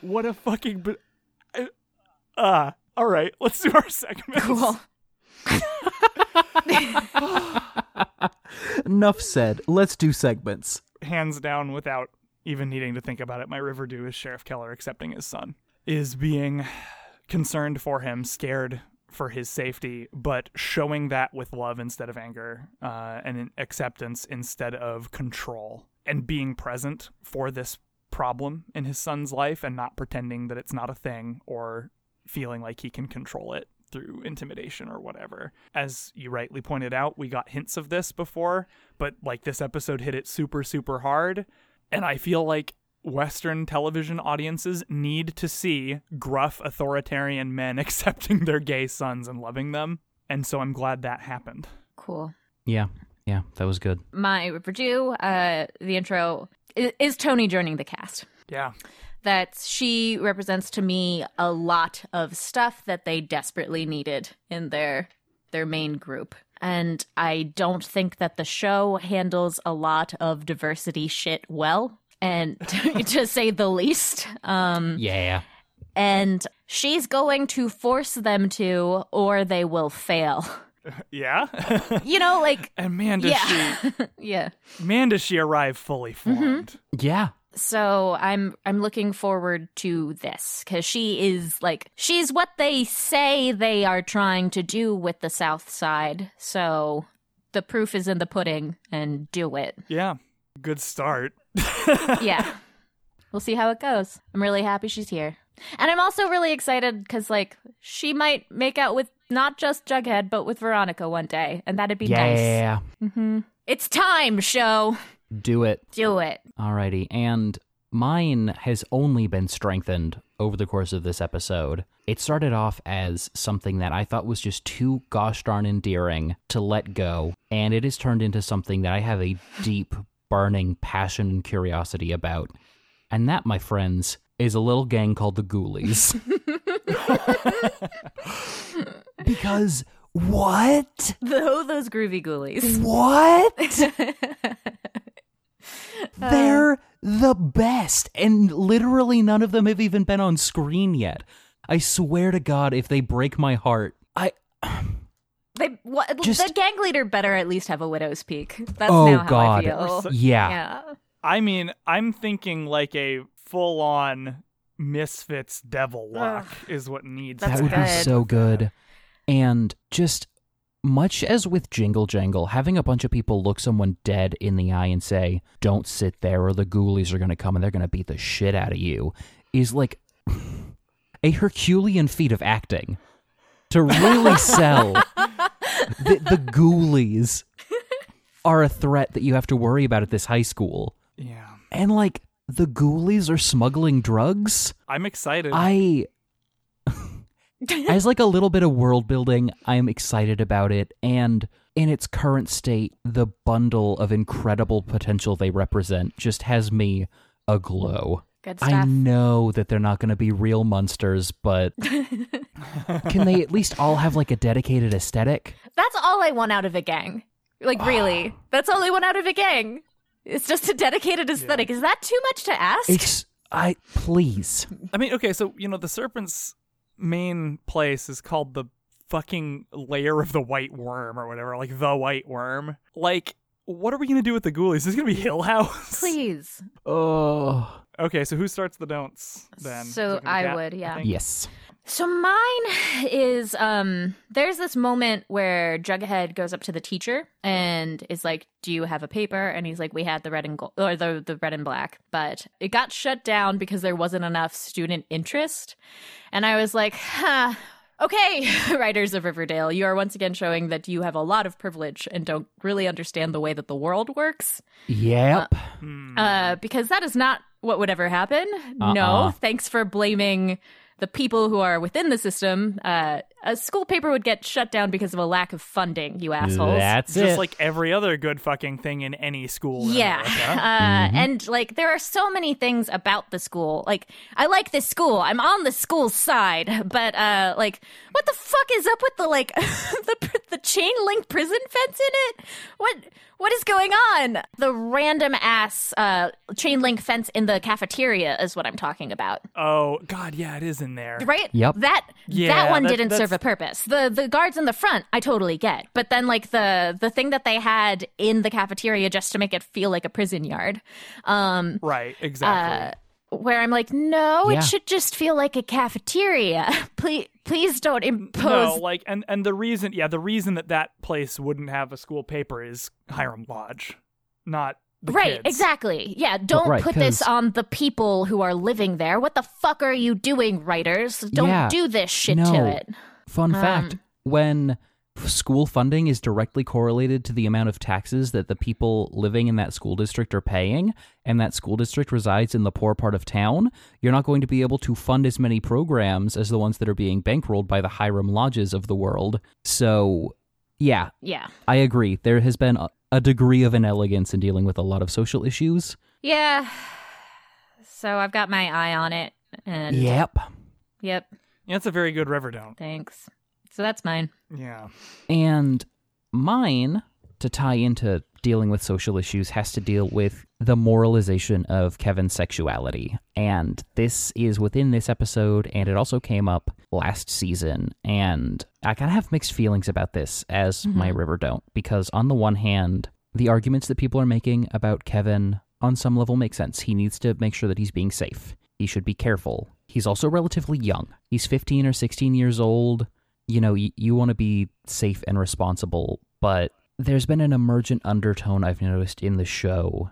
What a fucking. But, uh, all right, let's do our segment. Cool. Enough said. Let's do segments. Hands down, without even needing to think about it, my River Do is Sheriff Keller accepting his son, is being concerned for him, scared for his safety, but showing that with love instead of anger, uh, and acceptance instead of control, and being present for this problem in his son's life and not pretending that it's not a thing or feeling like he can control it through intimidation or whatever. As you rightly pointed out, we got hints of this before, but like this episode hit it super, super hard. And I feel like Western television audiences need to see gruff authoritarian men accepting their gay sons and loving them. And so I'm glad that happened. Cool. Yeah. Yeah, that was good. My River Do, uh, the intro is, is Toni joining the cast. Yeah. that she represents to me a lot of stuff that they desperately needed in their their main group. And I don't think that the show handles a lot of diversity shit well, and to say the least. Um, Yeah. and she's going to force them to, or they will fail. Yeah. You know, like and man does yeah, yeah. she man does she arrive fully mm-hmm. formed. Yeah. So I'm I'm looking forward to this because she is like she's what they say they are trying to do with the South Side. So the proof is in the pudding, and do it. Yeah. Good start. yeah, we'll see how it goes. I'm really happy she's here, and I'm also really excited because like she might make out with not just Jughead but with Veronica one day, and that'd be nice. Yeah. hmm It's time, show. Do it. Do it. Alrighty. And mine has only been strengthened over the course of this episode. It started off as something that I thought was just too gosh darn endearing to let go, and it has turned into something that I have a deep, burning passion and curiosity about. And that, my friends, is a little gang called the Ghoulies. because what? Oh, those groovy ghoulies. What? Uh. They're the best, and literally none of them have even been on screen yet. I swear to God, if they break my heart, I. They what, Just- the gang leader better at least have a widow's peak. That's oh now how God, I feel. yeah. Yeah. I mean, I'm thinking like a full on Misfits devil lock is what needs That's that to would be so good. And just much as with Jingle Jangle, having a bunch of people look someone dead in the eye and say, "Don't sit there, or the ghoulies are going to come and they're going to beat the shit out of you," is like a Herculean feat of acting. To really sell that the ghoulies are a threat that you have to worry about at this high school, Yeah. and like the ghoulies are smuggling drugs. I'm excited. I as like a little bit of world building, I'm excited about it and in its current state, the bundle of incredible potential they represent just has me aglow. Good I know that they're not going to be real monsters, but can they at least all have like a dedicated aesthetic? That's all I want out of a gang. Like really. Ah. That's all I want out of a gang. It's just a dedicated aesthetic. Is that too much to ask? It's I please. I mean, okay, so you know the serpent's main place is called the fucking lair of the white worm or whatever, like the white worm. Like, what are we gonna do with the ghoulies? Is this gonna be Hill House? Please. Oh, Okay, so who starts the don'ts then? So Is it gonna be I Kat, would, yeah. think? yes. So mine is um there's this moment where Jughead goes up to the teacher and is like, "Do you have a paper?" And he's like, "We had the red and gold or the the red and black, but it got shut down because there wasn't enough student interest." And I was like, "Huh, Okay, writers of Riverdale, you are once again showing that you have a lot of privilege and don't really understand the way that the world works. Yep. Hmm. Uh, because that is not what would ever happen. Uh-uh. No, thanks for blaming the people who are within the system. Uh, a school paper would get shut down because of a lack of funding, you assholes. Yeah, that's Just it. like every other good fucking thing in any school. in Yeah. America. Uh, And like, there are so many things about the school. Like, I like this school. I'm on the school's side. But, uh, like, what the fuck is up with the, like, the, the chain link prison fence in it? What, what is going on? The random ass, uh, chain link fence in the cafeteria is what I'm talking about. Oh God, yeah, it is in there. Right? Yep. That Yeah, that one that- didn't that's- serve a purpose. The the guards in the front, I totally get. But then like the the thing that they had in the cafeteria just to make it feel like a prison yard. Um Right, exactly. uh where I'm like, no, Yeah. it should just feel like a cafeteria. please please don't impose. no, impose like, and and the reason, yeah, the reason that that place wouldn't have a school paper is Hiram Lodge, not the Right, kids. exactly. Yeah, don't right, put this on the people who are living there. What the fuck are you doing, writers? Don't Yeah, do this shit no. to it. Fun fact Um, when school funding is directly correlated to the amount of taxes that the people living in that school district are paying, and that school district resides in the poor part of town, you're not going to be able to fund as many programs as the ones that are being bankrolled by the Hiram Lodges of the world. So, yeah, Yeah. I agree. There has been a, a degree of inelegance in dealing with a lot of social issues. Yeah. So I've got my eye on it and Yep. Yep. Yeah, it's a very good Riverdale. Thanks. So that's mine. Yeah. And mine, to tie into dealing with social issues, has to deal with the moralization of Kevin's sexuality. And this is within this episode, and it also came up last season. And I kind of have mixed feelings about this as mm-hmm. my River Don't, because on the one hand, the arguments that people are making about Kevin on some level make sense. He needs to make sure that he's being safe. He should be careful. He's also relatively young. He's 15 or 16 years old you know, y- you want to be safe and responsible, but there's been an emergent undertone I've noticed in the show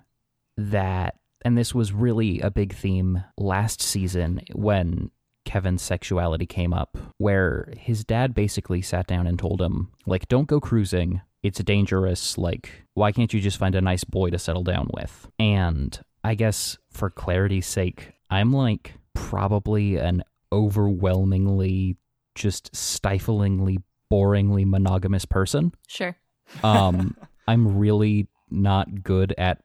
that, and this was really a big theme last season when Kevin's sexuality came up, where his dad basically sat down and told him, like, don't go cruising. It's dangerous. Like, why can't you just find a nice boy to settle down with? And I guess for clarity's sake, I'm like probably an overwhelmingly just stiflingly boringly monogamous person Sure. um i'm really not good at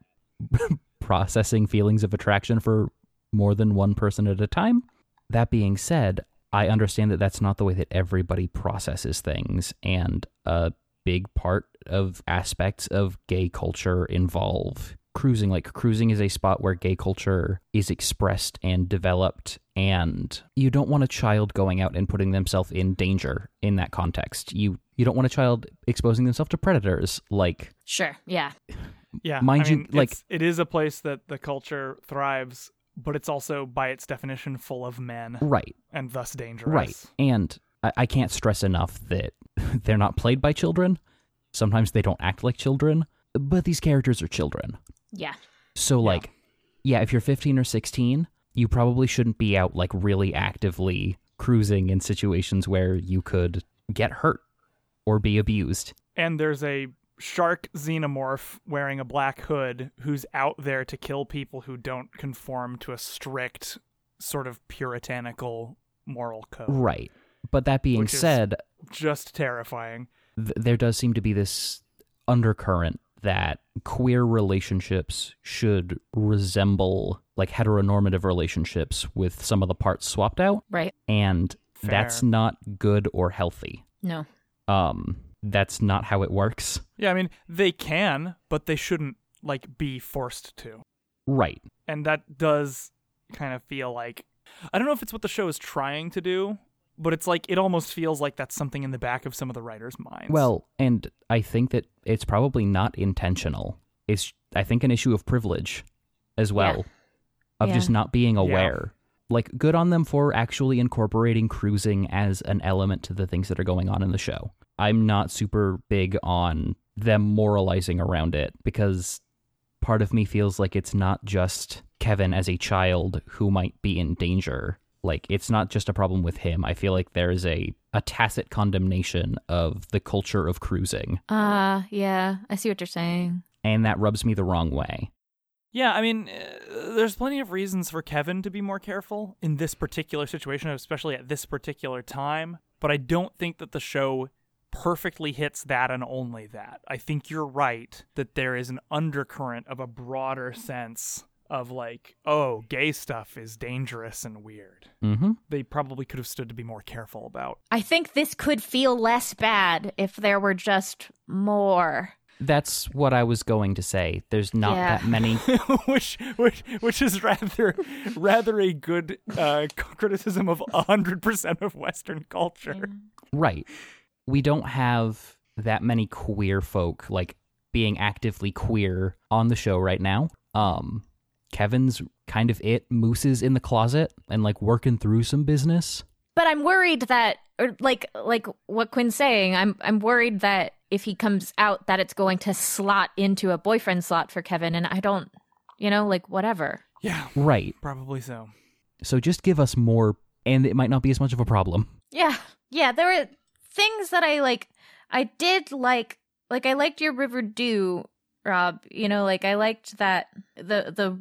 processing feelings of attraction for more than one person at a time that being said i understand that that's not the way that everybody processes things and a big part of aspects of gay culture involve cruising like cruising is a spot where gay culture is expressed and developed and you don't want a child going out and putting themselves in danger in that context you you don't want a child exposing themselves to predators like Sure. Yeah. Yeah. Mind I you, like- it's- it is a place that the culture thrives, but it's also by its definition full of men right and thus dangerous. right and I, I can't stress enough that they're not played by children sometimes they don't act like children but these characters are children Yeah. So like, yeah, if you're 15 or 16, you probably shouldn't be out like really actively cruising in situations where you could get hurt or be abused. And there's a shark xenomorph wearing a black hood who's out there to kill people who don't conform to a strict sort of puritanical moral code. Right. But that being Which is- said, Just terrifying. th- there does seem to be this undercurrent that queer relationships should resemble like heteronormative relationships with some of the parts swapped out Right. and that's not good or healthy. No. Um that's not how it works. Yeah, I mean, they can, but they shouldn't like be forced to. Right. and that does kind of feel like I don't know if it's what the show is trying to do, but it's like it almost feels like that's something in the back of some of the writers' minds. Well, and I think that it's probably not intentional. It's I think an issue of privilege as well. Of Yeah. just not being aware. Like good on them for actually incorporating cruising as an element to the things that are going on in the show. I'm not super big on them moralizing around it because part of me feels like it's not just Kevin as a child who might be in danger. Like it's not just a problem with him. I feel like there is a a tacit condemnation of the culture of cruising, Uh, yeah, I see what you're saying. and that rubs me the wrong way. Yeah, I mean, uh, there's plenty of reasons for Kevin to be more careful in this particular situation, especially at this particular time. But I don't think that the show perfectly hits that and only that. I think you're right that there is an undercurrent of a broader sense of like, oh, gay stuff is dangerous and weird. Mm-hmm. They probably could have stood to be more careful about. I think this could feel less bad if there were just more. That's what I was going to say. There's not Yeah. that many. which, which, which is rather, rather a good uh, criticism of hundred percent of Western culture. right. We don't have that many queer folk like being actively queer on the show right now. Um, Kevin's kind of it. Moose is in the closet and like working through some business. But I'm worried that, or like, like what Quinn's saying. I'm, I'm worried that if he comes out, that it's going to slot into a boyfriend slot for Kevin, and I don't, you know, like whatever. Yeah, Right. probably so. So just give us more, and it might not be as much of a problem. Yeah, yeah. There were things that I like. I did like, like I liked your River Do, Rob. You know, like I liked that the the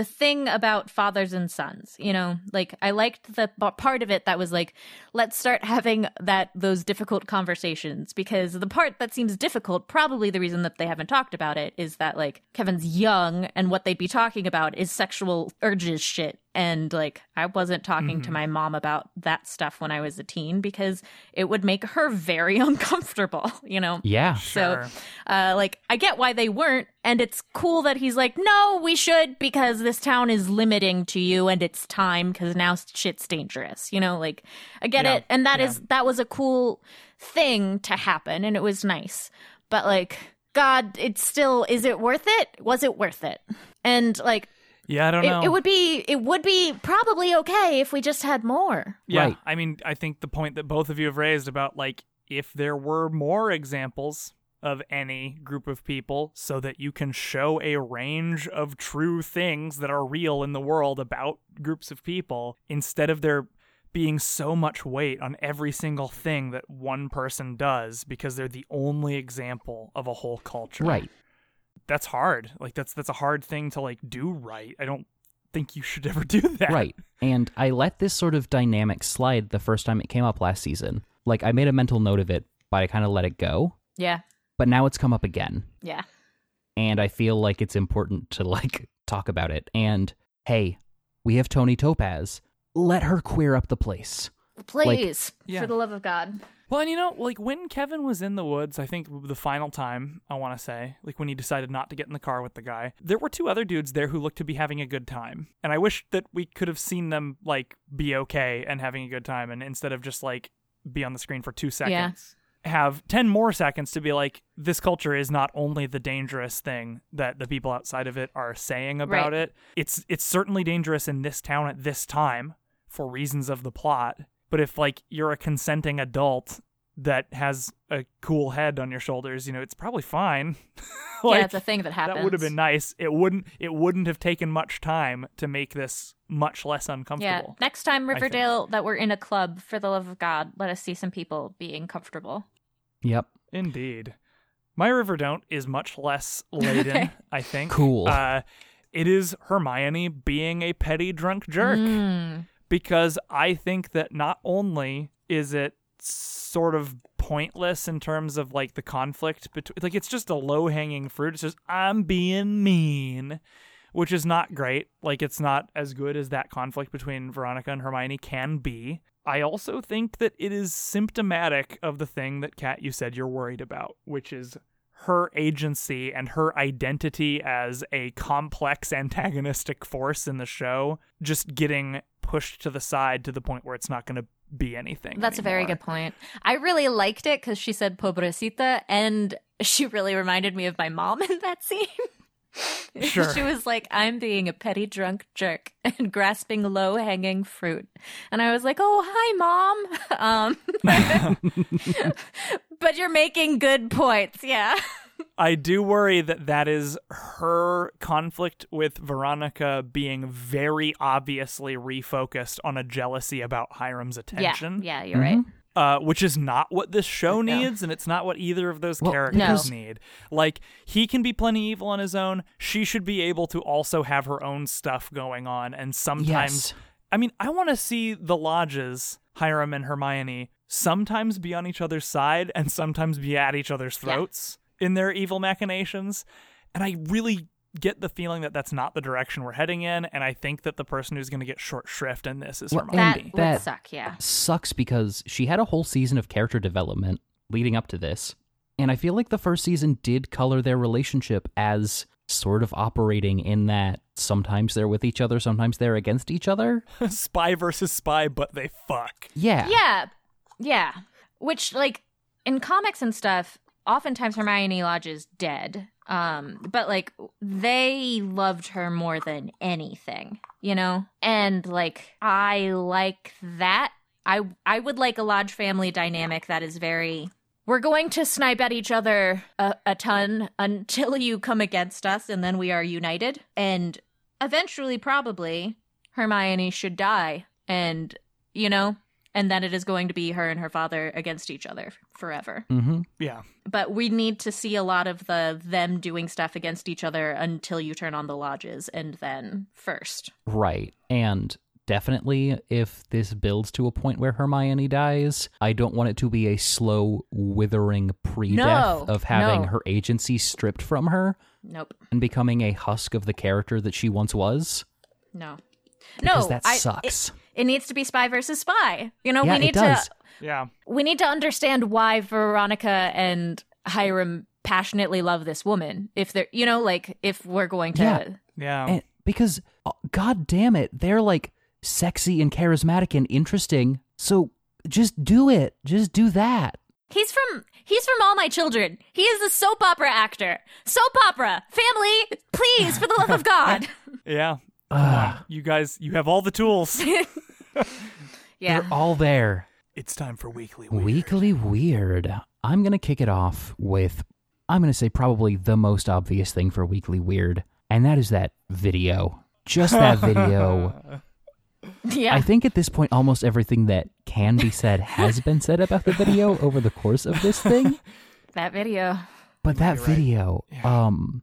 the thing about fathers and sons. You know, like I liked the part of it that was like, let's start having that those difficult conversations because the part that seems difficult, probably the reason that they haven't talked about it is that like Kevin's young and what they'd be talking about is sexual urges shit. And like, I wasn't talking to my mom about that stuff when I was a teen because it would make her very uncomfortable, you know? Yeah. Sure. So, uh, like, I get why they weren't, and it's cool that he's like, no, we should because this town is limiting to you, and it's time because now shit's dangerous. You know, like, I get Yeah, it, and that yeah. is that was a cool thing to happen, and it was nice. But like, God, it's still is it worth it? Was it worth it? And like, yeah, I don't it, know. it would be it would be probably okay if we just had more. Yeah, Right. I mean, I think the point that both of you have raised about like if there were more examples of any group of people so that you can show a range of true things that are real in the world about groups of people instead of there being so much weight on every single thing that one person does because they're the only example of a whole culture. Right. That's hard. Like that's that's a hard thing to like do right. I don't think you should ever do that. Right. And I let this sort of dynamic slide the first time it came up last season. Like I made a mental note of it, but I kind of let it go. Yeah, But now it's come up again. yeah. And I feel like it's important to like talk about it. And hey, we have Toni Topaz. Let her queer up the place. Please, Yeah. for the love of God. Well, and you know, like when Kevin was in the woods, I think the final time, I want to say, like when he decided not to get in the car with the guy, there were two other dudes there who looked to be having a good time. And I wish that we could have seen them, like, be okay and having a good time, and instead of just, like, be on the screen for two seconds, have 10 more seconds to be like, this culture is not only the dangerous thing that the people outside of it are saying about Right. it, it's, it's certainly dangerous in this town at this time for reasons of the plot. But if like you're a consenting adult that has a cool head on your shoulders, you know, it's probably fine. like, yeah, it's a thing that happens. that would have been nice. It wouldn't it wouldn't have taken much time to make this much less uncomfortable. Yeah. uncomfortable. Next time. Riverdale, that we're in a club, for the love of God, let us see some people being comfortable. Yep. Indeed. My river don't is much less laden, Okay. I think. Cool. Uh it is Hermione being a petty drunk jerk. Mm. Because I think that not only is it sort of pointless in terms of like the conflict between like it's just a low hanging fruit. It's just I'm being mean, which is not great. Like it's not as good as that conflict between Veronica and Hermione can be. I also think that it is symptomatic of the thing that Kat you said you're worried about, which is her agency and her identity as a complex antagonistic force in the show just getting pushed to the side to the point where it's not going to be anything. That's a very good point. I really liked it because she said pobrecita, and she really reminded me of my mom in that scene. Sure. she was like, I'm being a petty drunk jerk and grasping low hanging fruit. And I was like, oh, hi, mom. Um, but you're making good points. Yeah. I do worry that that is her conflict with Veronica being very obviously refocused on a jealousy about Hiram's attention. yeah, yeah you're right. uh, which is not what this show No. needs, and it's not what either of those Well, characters No. need. Like, he can be plenty evil on his own. She should be able to also have her own stuff going on, and sometimes. Yes. I mean, I want to see the lodges, Hiram and Hermione, sometimes be on each other's side and sometimes be at each other's Yeah. throats in their evil machinations. And I really get the feeling that that's not the direction we're heading in, and I think that the person who's going to get short shrift in this is Well, Hermione. That And would that- suck. Yeah. sucks because she had a whole season of character development leading up to this. And I feel like the first season did color their relationship as sort of operating in that sometimes they're with each other, sometimes they're against each other. spy versus spy, but they fuck. Yeah. Yeah. Yeah. Which like in comics and stuff, oftentimes Hermione Lodge is dead. Um, but like they loved her more than anything, you know? And like I like that. I I would like a Lodge family dynamic that is very we're going to snipe at each other a, a ton until you come against us and then we are united. And eventually probably Hermione should die and you know and then it is going to be her and her father against each other forever. Mm-hmm. Yeah. But we need to see a lot of the them doing stuff against each other until you turn on the lodges and then first. Right. And definitely, if this builds to a point where Hermione dies, I don't want it to be a slow, withering pre death No, of having no. her agency stripped from her Nope. and becoming a husk of the character that she once was. No. Because no, that I- sucks. It, it needs to be spy versus spy. You know, Yeah, we it need does. to Yeah. we need to understand why Veronica and Hiram passionately love this woman. If they're, you know, like if we're going to Yeah. Yeah. And because, uh, god damn it, they're like sexy and charismatic and interesting. So just do it. Just do that. He's from he's from All My Children. He is a soap opera actor. Soap opera. Family, please, for the love of God. yeah. Ugh, You guys, you have all the tools. yeah. They're all there. it's time for weekly. Weird. Weekly Weird. I'm going to kick it off with, I'm going to say probably the most obvious thing for Weekly Weird, and that is that video. Just that video. Yeah. I think at this point, almost everything that can be said has been said about the video over the course of this thing. that video. But that You're right. video, Yeah. um,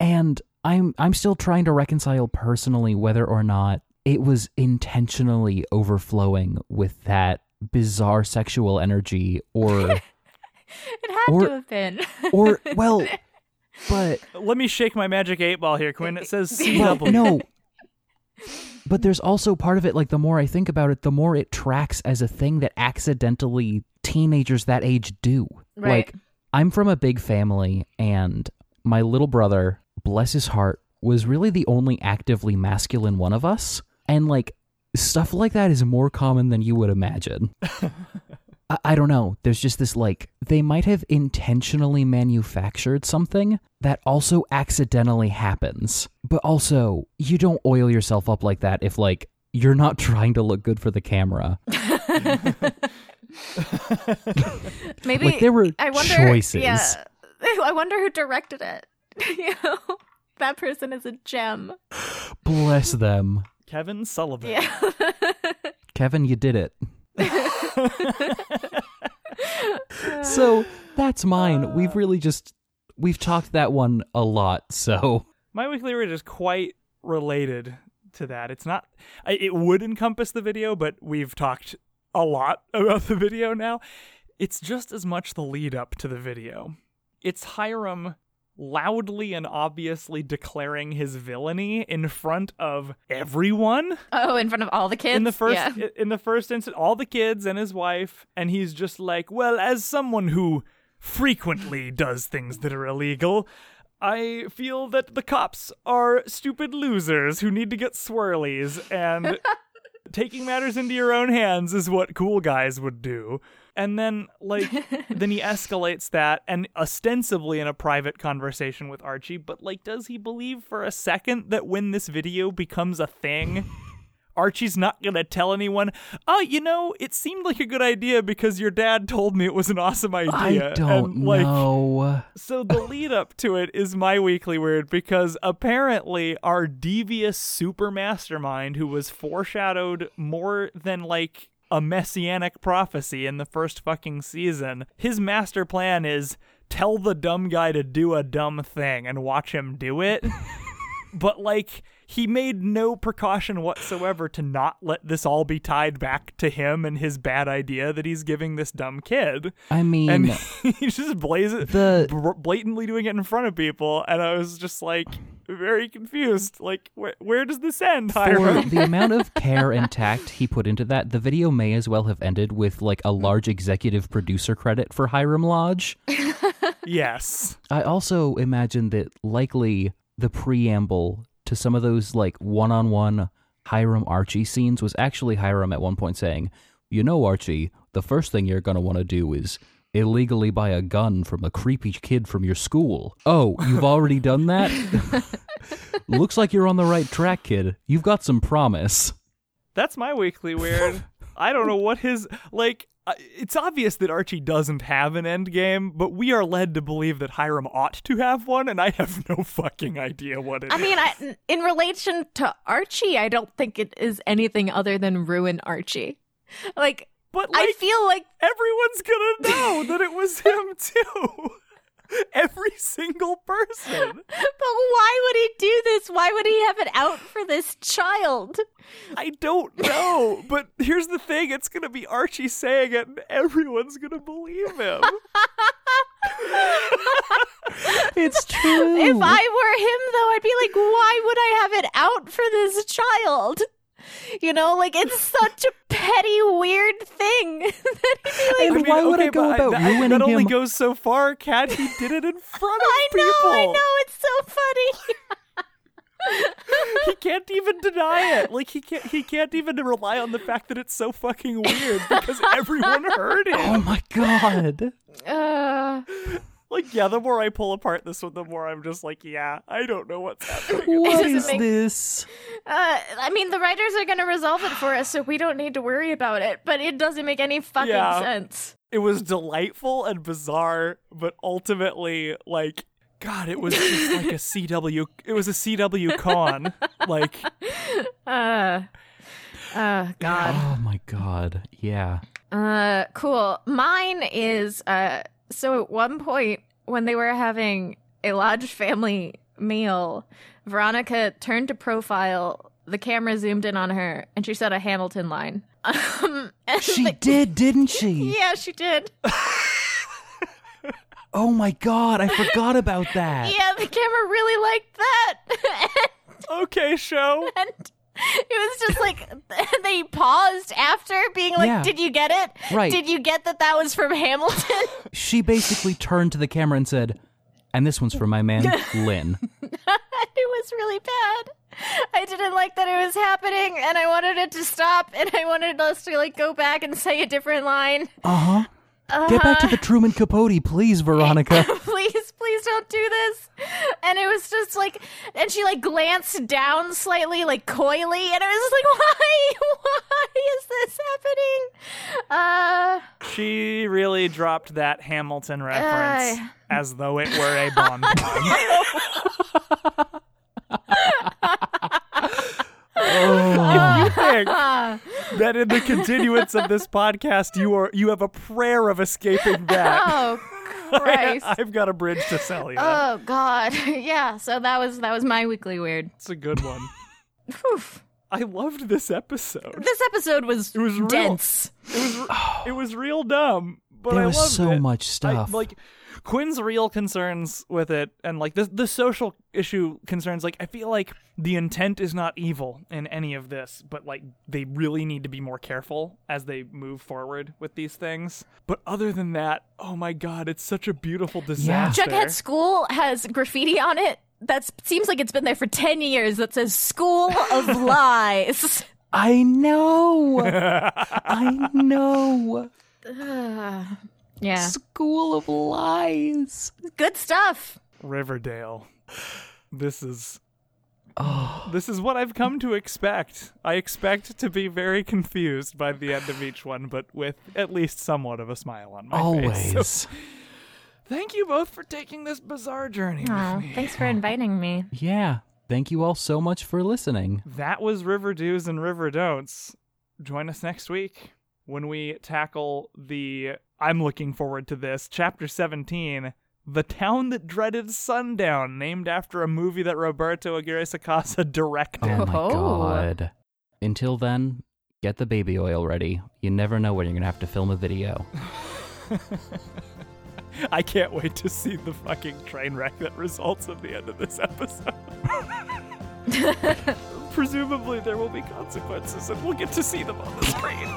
and I'm I'm still trying to reconcile personally whether or not it was intentionally overflowing with that bizarre sexual energy, or It had Or- to have been. or well, but Let me shake my magic eight ball here, Quinn. It says well, CW. no. But there's also part of it, like the more I think about it, the more it tracks as a thing that accidentally teenagers that age do. Right. Like, I'm from a big family, and my little brother, bless his heart, was really the only actively masculine one of us. And, like, stuff like that is more common than you would imagine. I, I don't know. There's just this, like, they might have intentionally manufactured something that also accidentally happens. But also, you don't oil yourself up like that if, like, you're not trying to look good for the camera. Maybe Like, there were I wonder, choices. Yeah. I wonder who directed it. you know? That person is a gem. Bless them. Kevin Sullivan. Yeah. Kevin, you did it. so that's mine. We've really just we've talked that one a lot. So My weekly read is quite related to that. It's not. It would encompass the video, but we've talked a lot about the video now. It's just as much the lead up to the video. It's Hiram loudly and obviously declaring his villainy in front of everyone. oh, in front of all the kids. in the first Yeah. in the first instant all the kids and his wife and he's just like well as someone who frequently does things that are illegal i feel that the cops are stupid losers who need to get swirlies and taking matters into your own hands is what cool guys would do and then like then he escalates that and ostensibly in a private conversation with archie but like does he believe for a second that when this video becomes a thing Archie's not gonna tell anyone. Oh, you know, it seemed like a good idea because your dad told me it was an awesome idea. I don't and, like, know. So the lead up to it is my weekly weird because apparently our devious super mastermind who was foreshadowed more than like a messianic prophecy in the first fucking season, his master plan is tell the dumb guy to do a dumb thing and watch him do it. but like he made no precaution whatsoever to not let this all be tied back to him and his bad idea that he's giving this dumb kid. I mean, and he just blazes the blatantly doing it in front of people. And i was just like very confused like where, where does this end Hiram? for the amount of care and tact he put into that, the video may as well have ended with like a large executive producer credit for Hiram Lodge. yes I also imagine that likely the preamble to some of those like one-on-one Hiram Archie scenes was actually Hiram at one point saying, "You know, Archie, the first thing you're gonna want to do is." Illegally buy a gun from a creepy kid from your school. Oh, you've already done that? Looks like you're on the right track, kid. You've got some promise. that's my weekly weird i don't know what his like uh, it's obvious that Archie doesn't have an end game, but we are led to believe that Hiram ought to have one, and I have no fucking idea what it I mean, I, in relation to Archie, I don't think it is anything other than ruin Archie. Like, But I feel like everyone's gonna know that it was him too. Every single person. But why would he do this? Why would he have it out for this child? I don't know, but here's the thing: it's gonna be Archie saying it, and everyone's gonna believe him. It's true. If I were him, though, I'd be like, why would I have it out for this child? You know, like it's such a petty, weird thing. that he'd be And like, why would I go but about that, ruining that only him? goes so far. Kat, he did it in front of people. I know. I know, it's so funny. He can't even deny it. Like he can't. He can't even rely on the fact that it's so fucking weird because everyone heard it. Oh my god. Uh, Like, yeah, the more I pull apart this one, the more I'm just like, yeah, I don't know what's happening. what is make- this? uh, I mean, the writers are going to resolve it for us, so we don't need to worry about it. But it doesn't make any fucking Yeah. sense. It was delightful and bizarre, but ultimately, like, God, it was just like a CW. It was a CW con. Like, Uh, uh, God. Oh my god. Yeah. Uh, cool. Mine is uh. So at one point when they were having a large family meal, Veronica turned to profile. The camera zoomed in on her, and she said a Hamilton line. Um, and She the- did, didn't she? yeah, she did. Oh my god, I forgot about that. Yeah, the camera really liked that. okay, show. and it was just like they paused after being like, Yeah. "Did you get it? Right. Did you get that that was from Hamilton?" She basically turned to the camera and said, and this one's for my man, Lin. it was really bad. I didn't like that it was happening, and I wanted it to stop, and I wanted us to like go back and say a different line. Uh-huh. Uh. Get back to the Truman Capote, please, Veronica. please, please don't do this. And it was just like, and she like glanced down slightly, like coyly, and I was just like, why? Why is this happening? Uh, She really dropped that Hamilton reference Aye. as though it were a Bond pun. Oh. you think that in the continuance of this podcast you are you have a prayer of escaping that. oh Christ. I've got a bridge to sell you. Oh God, yeah. So that was that was my weekly weird. it's a good one. Whew. I loved this episode. This episode was, It was real. dense. It was it was real dumb, but there I was loved so it. much I- stuff. like Quinn's real concerns with it, and like the the social issue concerns. Like I feel like the intent is not evil in any of this, but like they really need to be more careful as they move forward with these things. But other than that, oh my god, it's such a beautiful disaster. Jughead School has graffiti on it. That seems like it's been there for ten years. That says "School of Lies." I know. I know. Ugh. Yeah, School of Lies. good stuff. Riverdale. This is Oh, This is what I've come to expect. I expect to be very confused by the end of each one, but with at least somewhat of a smile on my face. always. So thank you both for taking this bizarre journey Oh, with me. thanks for inviting me. Yeah. Thank you all so much for listening. That was River Do's and River Don'ts. Join us next week when we tackle the. I'm looking forward to this. Chapter 17 The Town That Dreaded Sundown, named after a movie that Roberto Aguirre Sacasa directed. Oh my Oh. god. Until then, get the baby oil ready. You never know when you're going to have to film a video. I can't wait to see the fucking train wreck that results at the end of this episode. Presumably, there will be consequences, and we'll get to see them on the screen.